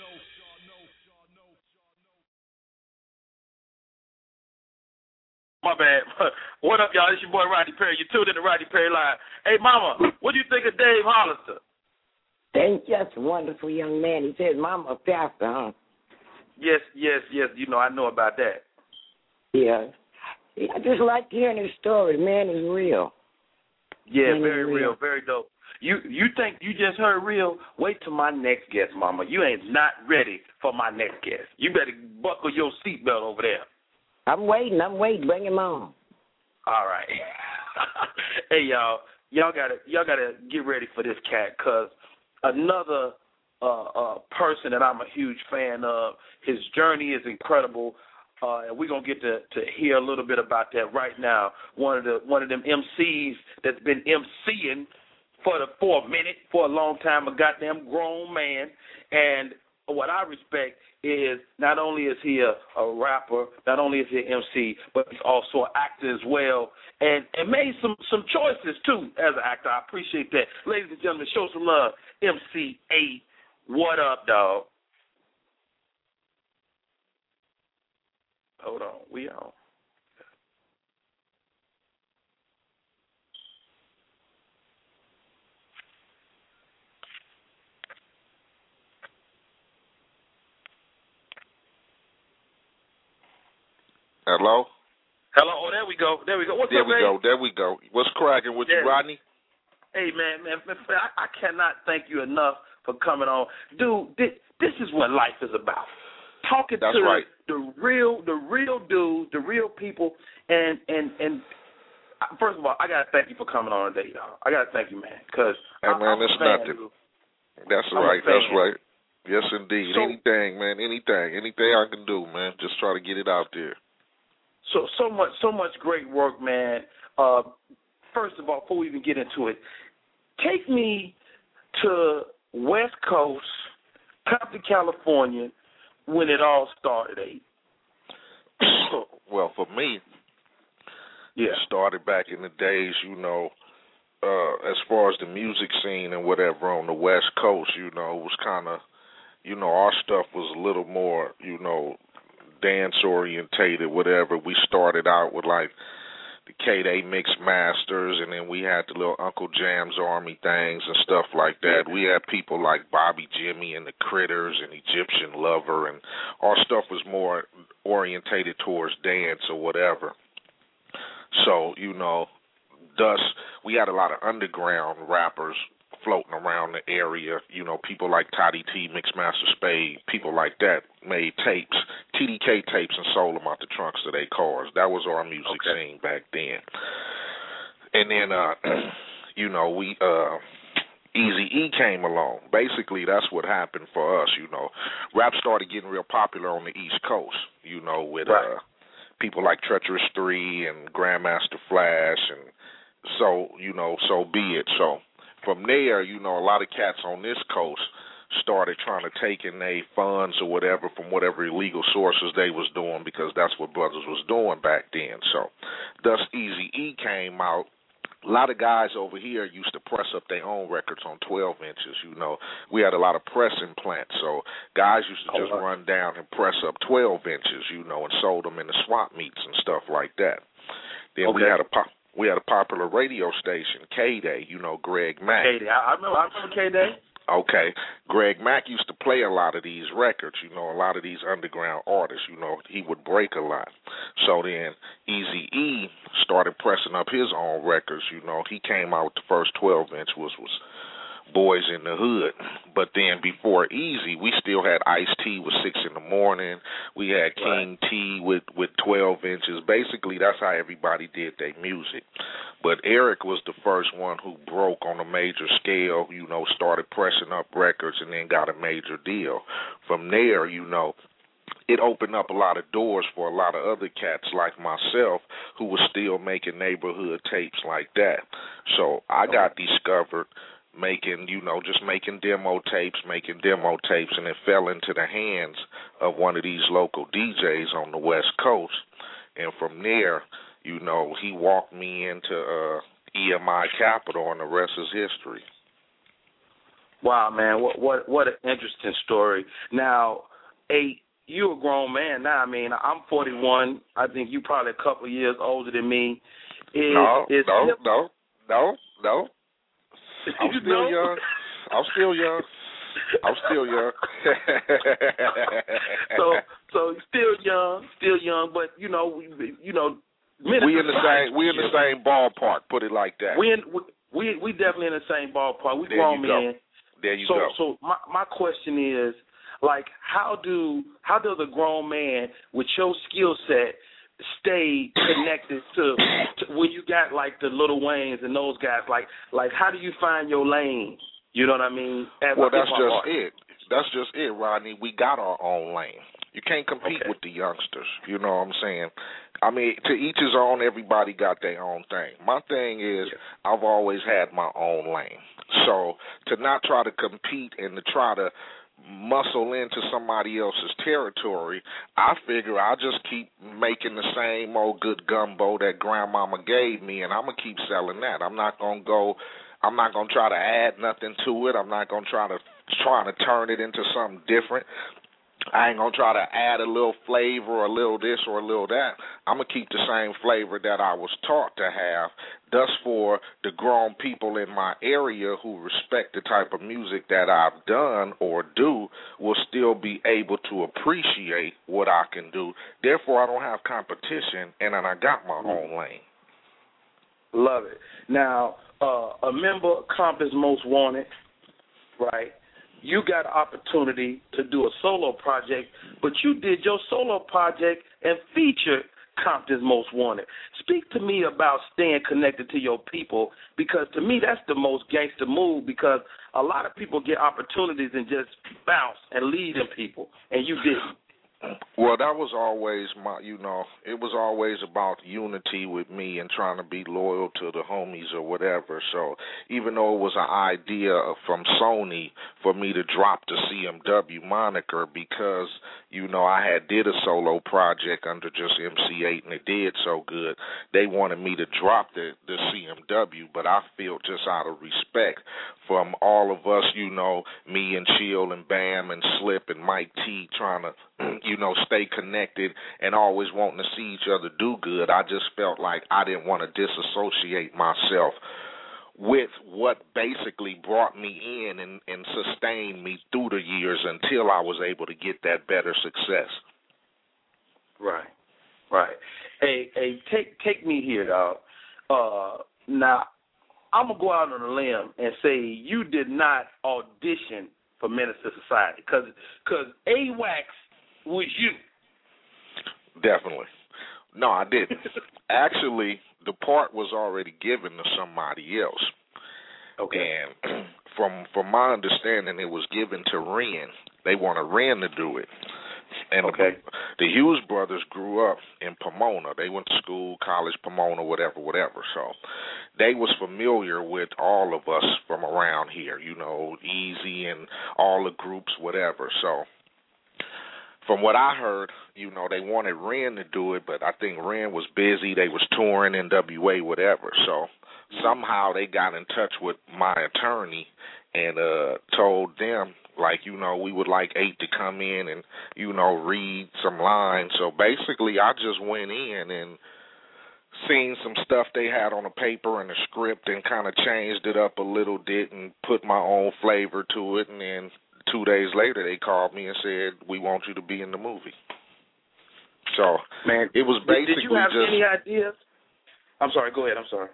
know, y'all know, y'all know. My bad. [LAUGHS] what up, y'all? It's your boy Rodney Perry. You tuned in to Rodney Perry Live. Hey, Mama, what do you think of Dave Hollister? Thank just a wonderful young man. He says, Mama, a pastor, huh? Yes, yes, yes. You know, I know about that. Yeah. I just like hearing his story. Man is real. Yeah, Man, very real. real, very dope. You you think you just heard real? Wait till my next guest, Mama. You ain't not ready for my next guest. You better buckle your seatbelt over there. I'm waiting. I'm waiting. Bring him on. All right. [LAUGHS] hey y'all, y'all gotta y'all gotta get ready for this cat, cause another uh, uh, person that I'm a huge fan of. His journey is incredible, uh, and we're gonna get to to hear a little bit about that right now. One of the one of them MCs that's been MCing for the for a minute, for a long time, a goddamn grown man, and what I respect is not only is he a, a rapper, not only is he an MC, but he's also an actor as well, and and made some some choices too as an actor. I appreciate that, ladies and gentlemen. Show some love, MC Eiht. What up, dog? Hold on, we on. Hello. Hello. Oh, there we go. There we go. What's there up, we man? go. There we go. What's cracking with Yeah. you, Rodney? Hey, man, man, man, I, I cannot thank you enough for coming on, dude. This, this is what life is about. Talking That's to right. the real, the real dudes, the real people, and and and. First of all, I gotta thank you for coming on today, y'all. I gotta thank you, man, because Hey, man, it's nothing. That's I'm right. That's right. Yes, indeed. So- anything, man. Anything. Anything I can do, man. Just try to get it out there. So so much so much great work, man. Uh, first of all, before we even get into it, take me to West Coast, Compton, California, when it all started. Eight. [COUGHS] well, for me, Yeah. it started back in the days, you know, uh, as far as the music scene and whatever on the West Coast, you know, it was kind of, you know, our stuff was a little more, you know, dance orientated, whatever. We started out with like the K Day Mix Masters, and then we had the little Uncle Jam's Army things and stuff like that. We had people like Bobby Jimmy and the Critters and Egyptian Lover, and our stuff was more orientated towards dance or whatever. So, you know, thus we had a lot of underground rappers floating around the area. You know, people like Toddy Tee, Mixmaster Spade, people like that made tapes, TDK tapes, and sold them out the trunks of their cars. That was our music Okay. scene back then. And then, uh, [CLEARS THROAT] you know, we uh, Easy E came along. Basically, that's what happened for us. You know, rap started getting real popular on the East Coast. You know, with Right. uh, people like Treacherous Three and Grandmaster Flash, and so you know, so be it. So from there, you know, a lot of cats on this coast started trying to take in their funds or whatever from whatever illegal sources they was doing because that's what brothers was doing back then. So, thus Easy E came out. A lot of guys over here used to press up their own records on 12 inches. You know, we had a lot of pressing plants, so guys used to just Oh, run down and press up 12 inches. You know, and sold them in the swap meets and stuff like that. Then we had a pop. We had a popular radio station, K Day, you know, Greg Mack. K Day. I, I remember. I remember K Day. Okay. Greg Mack used to play a lot of these records, you know, a lot of these underground artists, you know, he would break a lot. So then Easy E started pressing up his own records, you know. He came out with the first twelve inch was was Boys in the Hood. But then before Eazy, we still had Ice T with six in the morning. We had King Tee with with twelve inches. Basically that's how everybody did their music. But Eric was the first one who broke on a major scale, you know, started pressing up records and then got a major deal. From there, you know, it opened up a lot of doors for a lot of other cats like myself who was still making neighborhood tapes like that. So I got discovered making, you know, just making demo tapes, making demo tapes, and it fell into the hands of one of these local DJs on the West Coast. And from there, you know, he walked me into uh EMI Capitol, and the rest is history. Wow, man, what what what an interesting story. Now, eight, you a grown man now. I mean, I'm 41. I think you're probably a couple of years older than me. Is, no, is no, hip- no, no, no. [LAUGHS] I'm You still know? young. I'm still young. I'm still young. [LAUGHS] so so still young, still young, but you know, we, you know, we in the same we in the same ballpark. Put it like that. We in, we we definitely in the same ballpark. We There grown men. there you so go. so my my question is like how do how does a grown man with your skill set stay connected to, to when you got like the little Waynes and those guys like like how do you find your lane? You know what I mean? As well, that's just it. That's just it, Rodney. We got our own lane. You can't compete Okay. with the youngsters. You know what I'm saying? I mean, to each his own. Everybody got their own thing. My thing is, I've always had my own lane. So to not try to compete and to try to muscle into somebody else's territory, I figure I'll just keep making the same old good gumbo that grandmama gave me and I'm gonna keep selling that. I'm not gonna go I'm not gonna try to add nothing to it. I'm not gonna try to try to turn it into something different. I ain't gonna try to add a little flavor or a little this or a little that. I'm gonna keep the same flavor that I was taught to have. Thus, for the grown people in my area who respect the type of music that I've done or do, will still be able to appreciate what I can do. Therefore, I don't have competition, and then I got my own lane. Love it. Now, uh, a member of Compton's Most Wanted, right? You got opportunity to do a solo project, but you did your solo project and featured Compton's Most Wanted. Speak to me about staying connected to your people because to me that's the most gangster move because a lot of people get opportunities and just bounce and lead them people, and you didn't. Well, that was always my, you know, it was always about unity with me and trying to be loyal to the homies or whatever. So even though it was an idea from Sony for me to drop the CMW moniker because, you know, I had did a solo project under just MC Eiht and it did so good, they wanted me to drop the the CMW, but I feel just out of respect from all of us, you know, me and Chill and Bam and Slip and Mike T trying to, [CLEARS THROAT] you know, stay connected and always wanting to see each other do good. I just felt like I didn't want to disassociate myself with what basically brought me in and, and sustained me through the years until I was able to get that better success. Right, right. Hey, hey, take take me here, dog. Uh, now I'm gonna go out on a limb and say you did not audition for Menace II Society because because A-Wax was you. Definitely. No, I didn't. [LAUGHS] Actually, the part was already given to somebody else. Okay. And [CLEARS THROAT] from from my understanding, it was given to Ren. They wanted Ren to do it. And Okay. the, the Hughes brothers grew up in Pomona. They went to school, college, Pomona, whatever, whatever. So they was familiar with all of us from around here. You know, Eazy and all the groups, whatever. So from what I heard, you know, they wanted Ren to do it, but I think Ren was busy. They was touring NWA, whatever. So somehow they got in touch with my attorney and uh told them like, you know, we would like eight to come in and, you know, read some lines. So basically I just went in and seen some stuff they had on the paper and the script and kind of changed it up a little bit and put my own flavor to it and then two days later they called me and said we want you to be in the movie so Man, it was basically did you have just any ideas? I'm sorry. Go ahead. I'm sorry.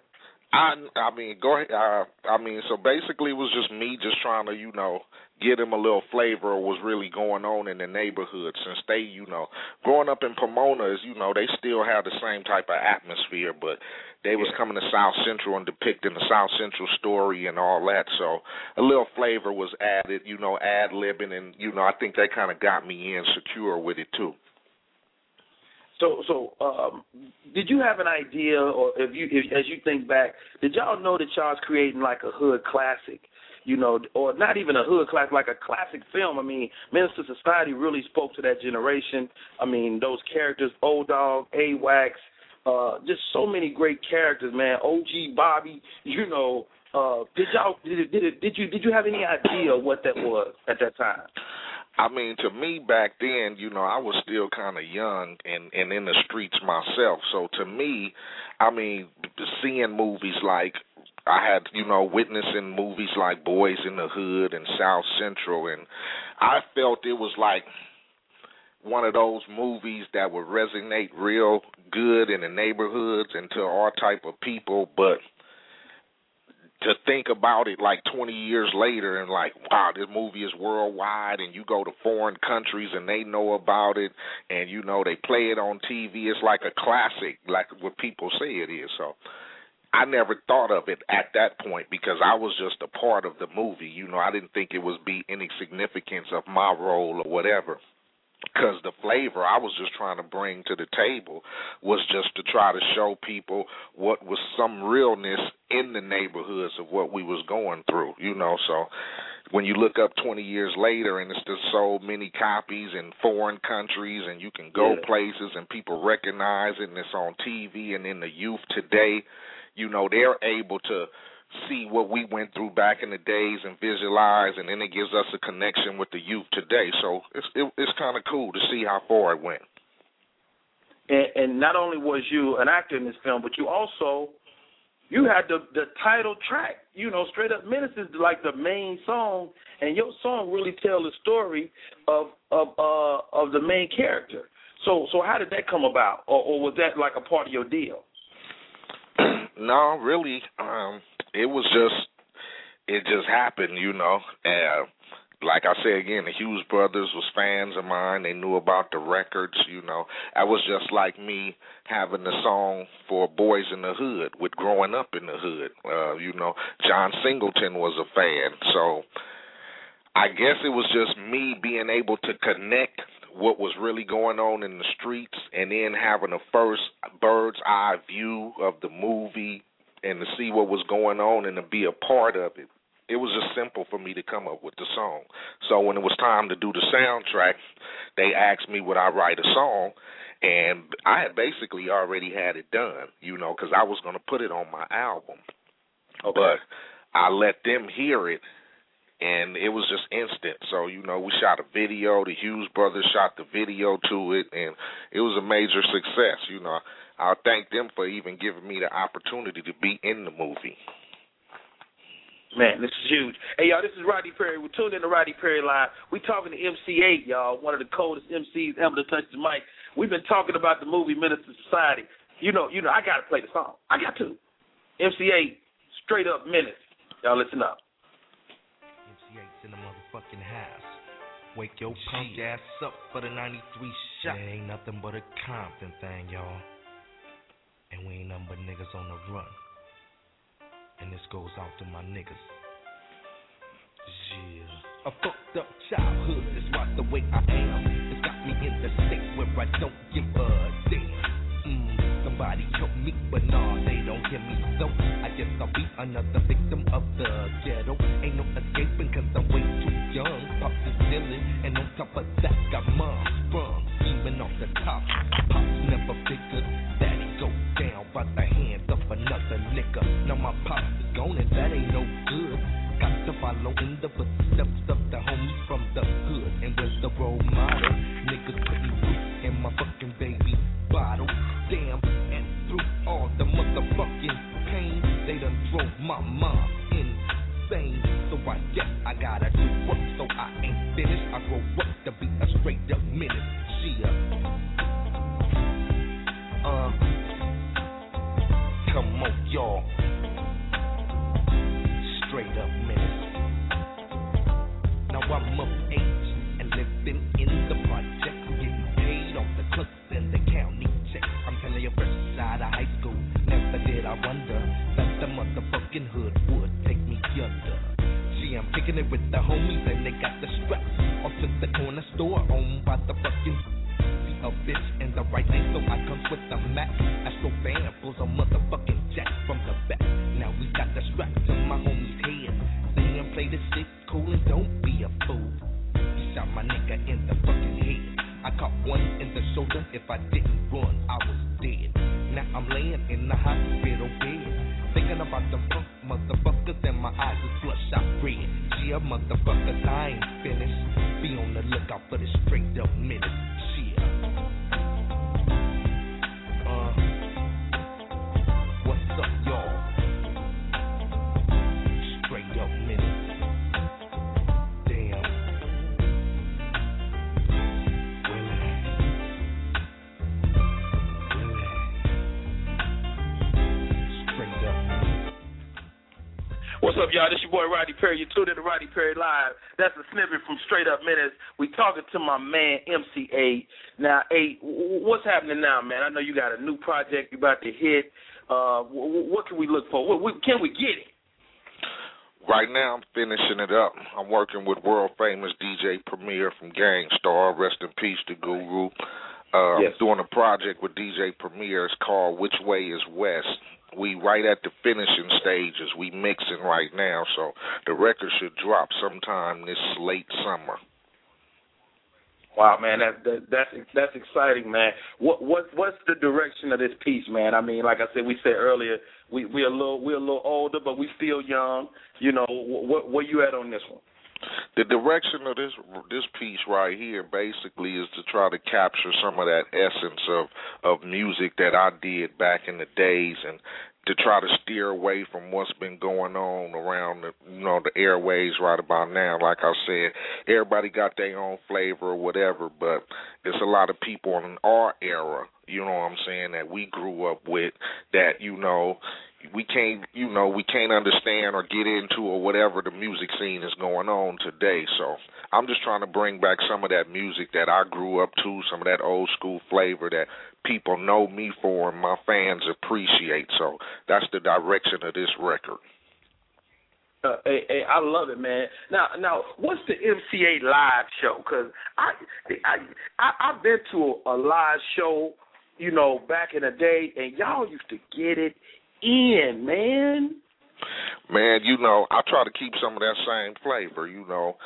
I I mean go ahead uh, I mean so basically it was just me just trying to you know get him a little flavor of what's really going on in the neighborhood since they you know growing up in Pomona is you know they still have the same type of atmosphere but they was Yeah. coming to South Central and depicting the South Central story and all that so a little flavor was added you know ad libbing and you know I think they kind of got me in secure with it too So, so um, did you have an idea, or if you, if, as you think back, did y'all know that y'all was creating like a hood classic, you know, or not even a hood classic, like a classic film? I mean, Menace II Society really spoke to that generation. I mean, those characters, Old Dog, A-Wax, uh, just so many great characters, man. OG Bobby, you know. Uh, did y'all did did did you did you have any idea what that was at that time? I mean, to me back then, you know, I was still kind of young and and in the streets myself. So to me, I mean, seeing movies like I had, you know, witnessing movies like Boys in the Hood and South Central, and I felt it was like one of those movies that would resonate real good in the neighborhoods and to our type of people, but to think about it like 20 years later and like wow this movie is worldwide and you go to foreign countries and they know about it and you know they play it on TV it's like a classic like what people say it is. So I never thought of it at that point because I was just a part of the movie you know I didn't think it was be any significance of my role or whatever because the flavor I was just trying to bring to the table was just to try to show people what was some realness in the neighborhoods of what we was going through, you know. So when you look up 20 years later and it's still sold many copies in foreign countries and you can go Yeah. places and people recognize it and it's on TV and in the youth today, you know, they're able to see what we went through back in the days and visualize and then it gives us a connection with the youth today. So it's it, it's kind of cool to see how far it went. and, and not only was you an actor in this film, but you also you had the the title track. You know, straight up Menace is like the main song, and your song really tell the story of of uh of the main character. So so how did that come about, or, or was that like a part of your deal? [CLEARS THROAT] no, really, um, it was just it just happened, you know. Uh, like I said again, the Hughes brothers was fans of mine. They knew about the records, you know. I was just like me having the song for Boys in the Hood with growing up in the hood. Uh, you know, John Singleton was a fan. So I guess it was just me being able to connect what was really going on in the streets and then having a first bird's eye view of the movie and to see what was going on and to be a part of it. It was just simple for me to come up with the song. So when it was time to do the soundtrack, they asked me would I write a song, and I had basically already had it done, you know, because I was going to put it on my album. But I let them hear it, and it was just instant. So you know, we shot a video. The Hughes brothers shot the video to it, and it was a major success. You know, I'll thank them for even giving me the opportunity to be in the movie. Man, this is huge. Hey, y'all, this is Rodney Perry. We're tuned in to Rodney Perry Live. We're talking to MC Eiht, y'all, one of the coldest MCs ever to touch the mic. We've been talking about the movie Menace II Society. You know, you know, I got to play the song. I got to. MC Eiht, straight up menace. Y'all listen up. MC Eiht's in the motherfucking house. Wake your punk ass up for the 93 shot. It ain't nothing but a Compton thing, y'all. And we ain't nothing but niggas on the run. And this goes out to my niggas. Yeah. A fucked up childhood is right the way I am. It's got me in the state where I don't give a damn. Mm, somebody help me, but nah, they don't hear me. So I guess I'll be another victim of the ghetto. Ain't no escaping cause I'm up, y'all? This your boy Rodney Perry. You tuned in to Rodney Perry Live. That's a snippet from Straight Up Menace. We talking to my man MC Eiht. Now, eight, what's happening now, man? I know you got a new project you about to hit. Uh, wh- wh- what can we look for? What, what, can we get it? Right now, I'm finishing it up. I'm working with world famous DJ Premier from Gang Starr. Rest in peace to Guru. Uh, Yes. I'm doing a project with DJ Premier. It's called Which Way Is West. We right at the finishing stages. We mixing right now, so the record should drop sometime this late summer. Wow, man, that, that that's that's exciting, man. What what what's the direction of this piece, man? I mean, like I said, we said earlier, we we a little we're a little older, but we still young. You know, what where you at on this one? The direction of this this piece right here basically is to try to capture some of that essence of of music that I did back in the days and to try to steer away from what's been going on around the you know the airways right about now. Like I said, everybody got their own flavor or whatever, but there's a lot of people in our era, you know what I'm saying, that we grew up with that, you know, we can't you know we can't understand or get into or whatever the music scene is going on today so i'm just trying to bring back some of that music that i grew up to some of that old school flavor that people know me for and my fans appreciate so that's the direction of this record Uh, hey, hey, I love it, man. Now, now, what's the MC Eiht live show? Because I, I, I, I've been to a live show, you know, back in the day, and y'all used to get it in, man. man you know i try to keep some of that same flavor you know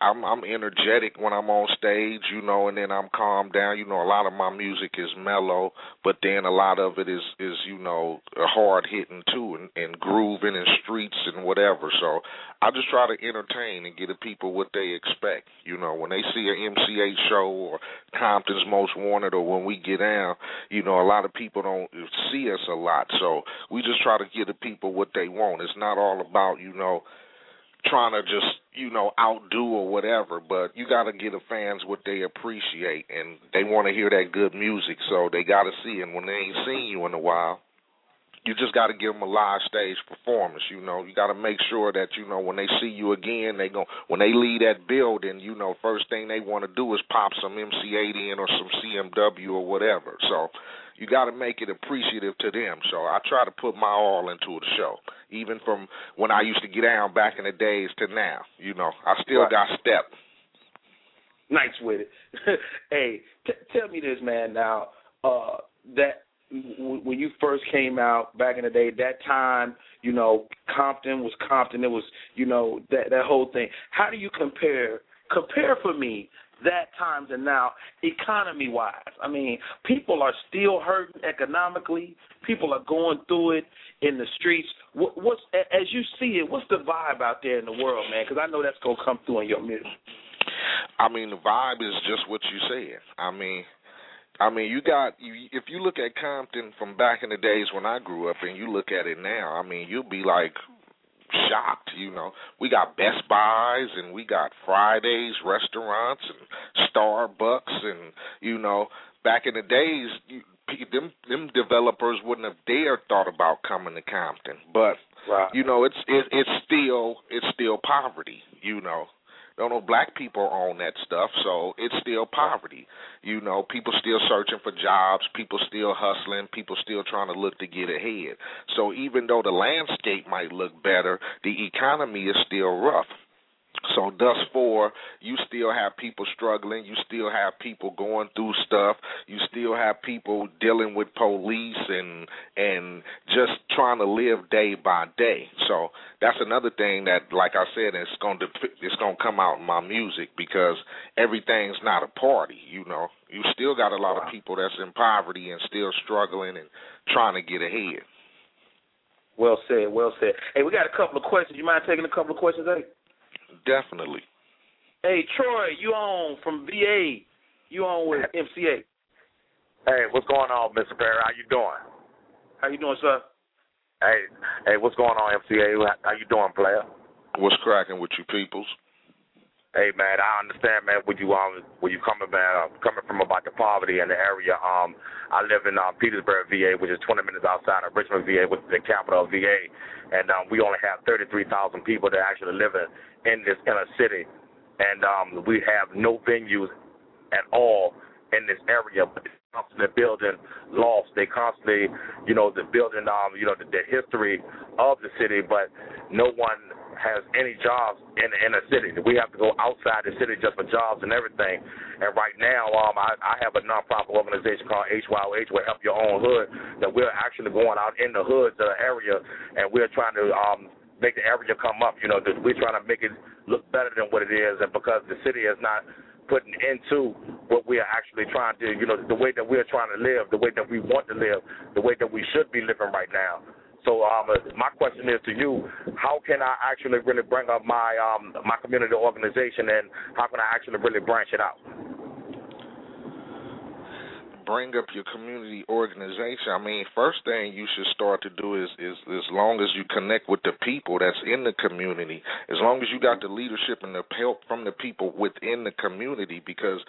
I'm I'm energetic when I'm on stage, you know, and then I'm calmed down. You know, a lot of my music is mellow, but then a lot of it is is you know hard hitting too, and, and grooving and streets and whatever. So I just try to entertain and give the people what they expect. You know, when they see an MC Eiht show or Compton's Most Wanted, or when we get down, you know, a lot of people don't see us a lot. So we just try to give the people what they want. It's not all about you know trying to just you know outdo or whatever but you got to give the fans what they appreciate and they want to hear that good music so they got to see it when they ain't seen you in a while you just got to give them a live stage performance you know. You got to make sure that you know when they see you again they go when they leave that building you know first thing they want to do is pop some MC Eiht in or some CMW or whatever so you got to make it appreciative to them. So I try to put my all into the show, even from when I used to get down back in the days to now. You know, I still Right. got step. Nice with it. [LAUGHS] hey, t- tell me this, man. Now, uh, that w- when you first came out back in the day, that time, you know, Compton was Compton. It was, you know, that that whole thing. How do you compare? Compare for me that times and now, economy wise. I mean, people are still hurting economically. People are going through it in the streets. What, what's as you see it? What's the vibe out there in the world, man? Because I know that's gonna come through in your music. I mean, the vibe is just what you said. I mean, I mean, you got you, if you look at Compton from back in the days when I grew up, and you look at it now. I mean, you'll be like shocked. You know, we got Best Buys and we got Fridays restaurants and Starbucks, and you know, back in the days, you, them them developers wouldn't have dared thought about coming to Compton, but Right. you know, it's it, it's still it's still poverty. You know, don't know black people own that stuff, so it's still poverty. You know, people still searching for jobs, people still hustling, people still trying to look to get ahead. So even though the landscape might look better, the economy is still rough. So thus far, you still have people struggling. You still have people going through stuff. You still have people dealing with police and and just trying to live day by day. So that's another thing that, like I said, it's going to it's going to come out in my music because everything's not a party. You know, you still got a lot of people that's in poverty and still struggling and trying to get ahead. Well said, well said. Hey, we got a couple of questions. You mind taking a couple of questions, hey? Definitely. Hey, Troy, you on from VA. You on with MC Eiht. Hey, what's going on, Mr. Perry? How you doing? How you doing, sir? Hey, hey, what's going on, MC Eiht? How you doing, player? What's cracking with you peoples? Hey man, I understand, man. When you um, when you coming, man, uh, coming from about the poverty in the area. Um, I live in um, Petersburg, VA, which is 20 minutes outside of Richmond, VA, which is the capital of VA, and um, we only have 33,000 people that actually live in, in this inner city, and um, we have no venues at all in this area. But constantly building lost. They constantly, you know, the building, um, you know, the, the history of the city, but no one has any jobs in in a city. We have to go outside the city just for jobs and everything. And right now, um, I, I have a nonprofit organization called HYOH, where Help Your Own Hood, that we're actually going out in the hoods the area, and we're trying to um, make the area come up. You know, we're trying to make it look better than what it is, and because the city is not putting into what we are actually trying to, you know, the way that we're trying to live, the way that we want to live, the way that we should be living right now. So um, my question is to you: How can I actually really bring up my um, my community organization, and how can I actually really branch it out? bring up your community organization. I mean, first thing you should start to do is is as long as you connect with the people that's in the community, as long as you got the leadership and the help from the people within the community, because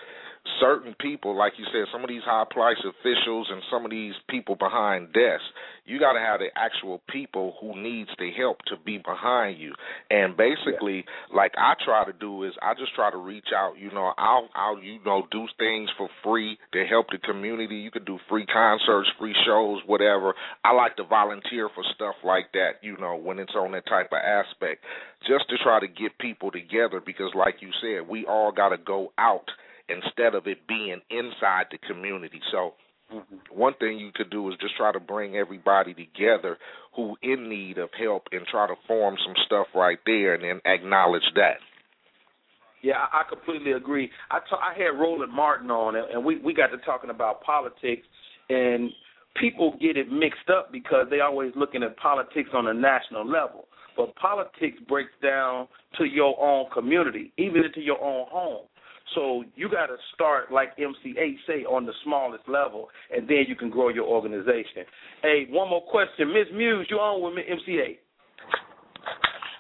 certain people, like you said, some of these high price officials and some of these people behind desks, you got to have the actual people who needs the help to be behind you. And basically, yeah. like I try to do is I just try to reach out. You know, I'll I'll you know do things for free to help the community. You could do free concerts, free shows, whatever. I like to volunteer for stuff like that. You know, when it's on that type of aspect, just to try to get people together because, like you said, we all got to go out instead of it being inside the community. So mm-hmm. one thing you could do is just try to bring everybody together who in need of help and try to form some stuff right there and then acknowledge that. Yeah, I, completely agree. I ta- I had Roland Martin on, and we we got to talking about politics, and people get it mixed up because they always looking at politics on a national level. But politics breaks down to your own community, even into your own home. So you got to start like MC Eiht say on the smallest level, and then you can grow your organization. Hey, one more question, Miss Muse, you on with MC Eiht?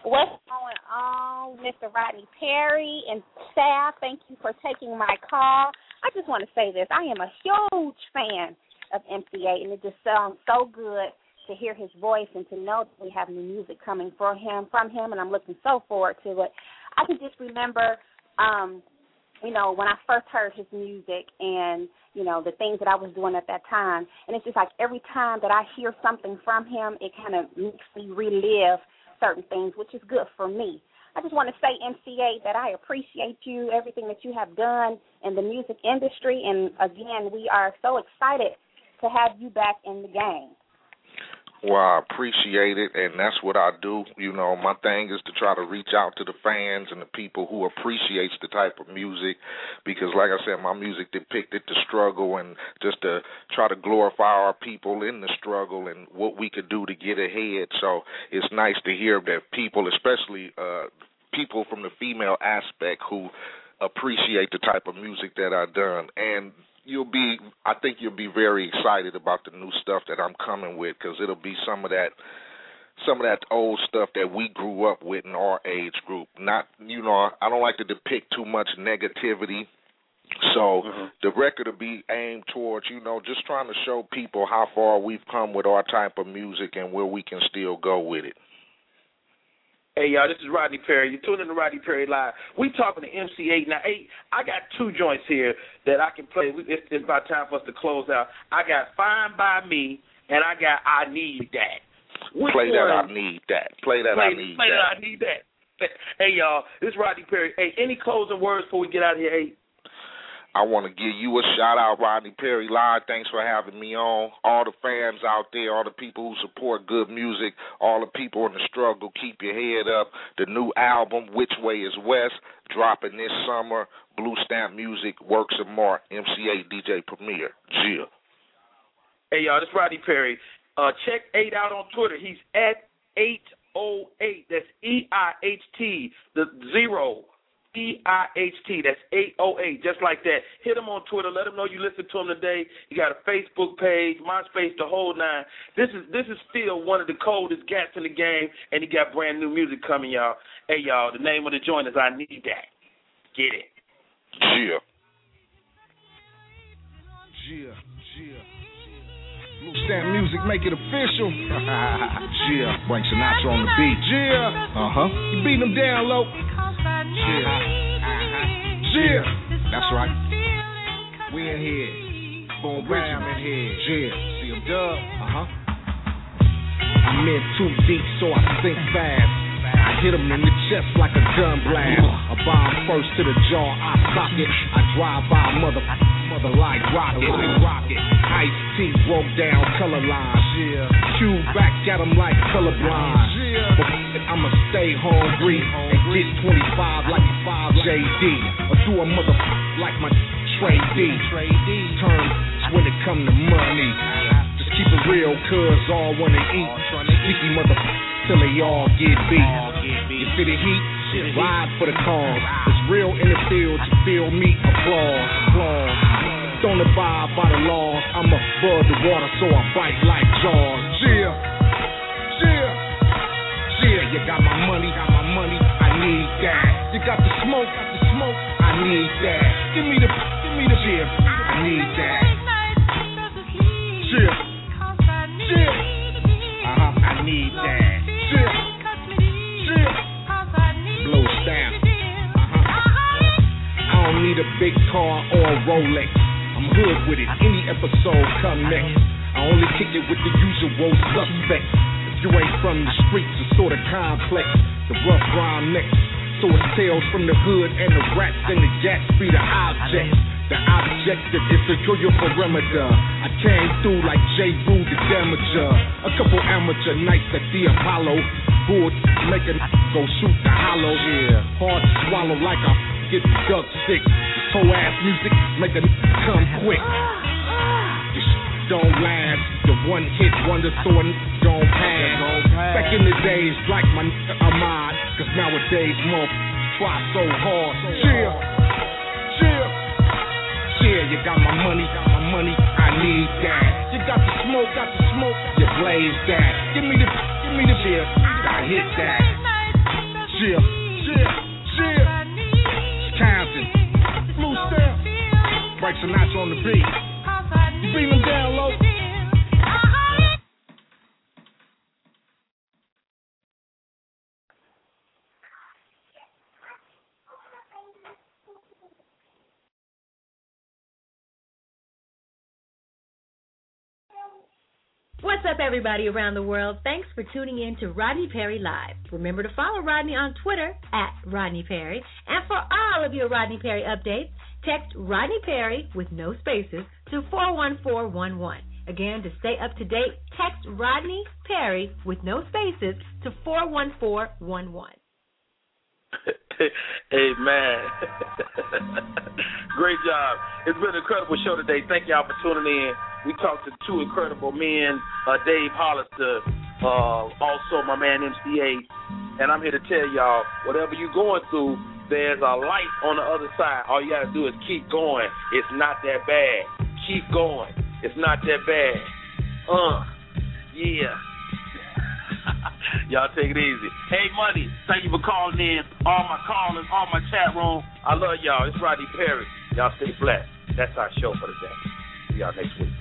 What's going on, Mr. Rodney Perry and staff? Thank you for taking my call. I just want to say this: I am a huge fan of MC Eiht, and it just sounds so good to hear his voice and to know that we have new music coming for him from him, and I'm looking so forward to it. I can just remember um you know, when I first heard his music and, you know, the things that I was doing at that time. And it's just like every time that I hear something from him, it kind of makes me relive certain things, which is good for me. I just want to say, MC Eiht, that I appreciate you, everything that you have done in the music industry. And again, we are so excited to have you back in the game. Well, I appreciate it, and that's what I do. You know, my thing is to try to reach out to the fans and the people who appreciates the type of music, because, like I said, my music depicted the struggle and just to try to glorify our people in the struggle and what we could do to get ahead. So it's nice to hear that people, especially uh people from the female aspect, who appreciate the type of music that I've done, and you'll be I think you'll be very excited about the new stuff that I'm coming with because it'll be some of that some of that old stuff that we grew up with in our age group. Not you know I don't like to depict too much negativity. So mm-hmm. the record will be aimed towards, you know, just trying to show people how far we've come with our type of music and where we can still go with it. Hey y'all, this is Rodney Perry. You're tuning in to Rodney Perry Live. We talking to MC Eiht now. Eight, I got two joints here that I can play. It's, it's about time for us to close out. I got Fine by Me and I got I Need That. Which play one? that I need that. Play that play, I need play that. Play that I need that. [LAUGHS] Hey y'all, this is Rodney Perry. Hey, any closing words before we get out of here? Hey. I want to give you a shout out, Rodney Perry Live. Thanks for having me on. All the fans out there, all the people who support good music, all the people in the struggle, keep your head up. The new album, Which Way Is West, dropping this summer. Blue Stamp Music, Works of Art, MC Eiht DJ Premier. Jill. Hey, y'all, this is Rodney Perry. Uh, check 8 out on Twitter. He's at 808. That's E I H T, the zero E I H T. That's eight oh eight, just like that. Hit him on Twitter. Let him know you listen to him today. You got a Facebook page, MySpace, the whole nine. This is this is still one of the coldest cats in the game, and he got brand new music coming, y'all. Hey, y'all, the name of the joint is I Need That. Get it. Yeah. Yeah, yeah. Blue Stamp Music, make it official. [LAUGHS] yeah, bring Sinatra on the beat. Yeah, uh huh. You beat them down, low. Yeah. Yeah. That's right. We in here. Boom Bam in here. Yeah. See him dub. Uh huh. I'm in too deep, so I think fast. I hit him in the chest like a gun blast. A bomb first to the jaw, I sock it. I drive by mother, mother like rocket. rocket. Ice T broke down color lines. Yeah. Cue back at him like colorblind. Yeah. I'ma stay hungry and get 25 like 5 JD. Or do a mother like my trade D. Terms when it come to money. Just keep it real, cuz all wanna eat. Sneaky mother till they all get beat. You see the heat? Ride for the cause. It's real in the field, you feel me? Applause, applause. Don't abide by the laws. I'm above the water, so I bite like jaws. Yeah. You got my money, got my money. I need that. You got the smoke, got the smoke. I need that. Give me the, give me the yeah. I need that. Yeah, yeah. Uh huh. I need that. Yeah, yeah. Blow down. Uh. I don't need a big car or a Rolex. I'm hood with it. Any episode come next. I only kick it with the usual suspects. Ain't from the streets, it's sort of complex. The rough round necks. So it's tales from the hood and the rats and the gats be the objects. The objective is to kill your perimeter. I came through like J. Rue the Damager. A couple amateur nights at the Apollo. Bull make a go shoot the hollow. Yeah. Hard to swallow like I get duck sick. This whole ass music make a come quick. This don't last. One hit wonder so a don't pass. Back in the days like my nigga uh, Ahmad. Cause nowadays more try so hard. Chill, chill. Yeah, you got my money, got my money, I need that. You got the smoke, got the smoke, you blaze that. Give me the, give me the beer, I hit that. Chill, chill, chill. Compton, Blue Stamp, Frank Sinatra on the beat. You beat them down low. What's up, everybody around the world? Thanks for tuning in to Rodney Perry Live. Remember to follow Rodney on Twitter at Rodney Perry. And for all of your Rodney Perry updates, text Rodney Perry with no spaces to 41411. Again, to stay up to date, text Rodney Perry with no spaces to 41411. [LAUGHS] man, [LAUGHS] great job! It's been an incredible show today. Thank y'all for tuning in. We talked to two incredible men, uh, Dave Hollister, uh, also my man MC Eiht, and I'm here to tell y'all, whatever you're going through, there's a light on the other side. All you gotta do is keep going. It's not that bad. Keep going. It's not that bad. Uh, yeah. [LAUGHS] Y'all take it easy. Hey, Money, thank you for calling in. All my callers, all my chat room. I love y'all. It's Rodney Perry. Y'all stay blessed. That's our show for today. See y'all next week.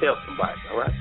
Tell somebody, all right?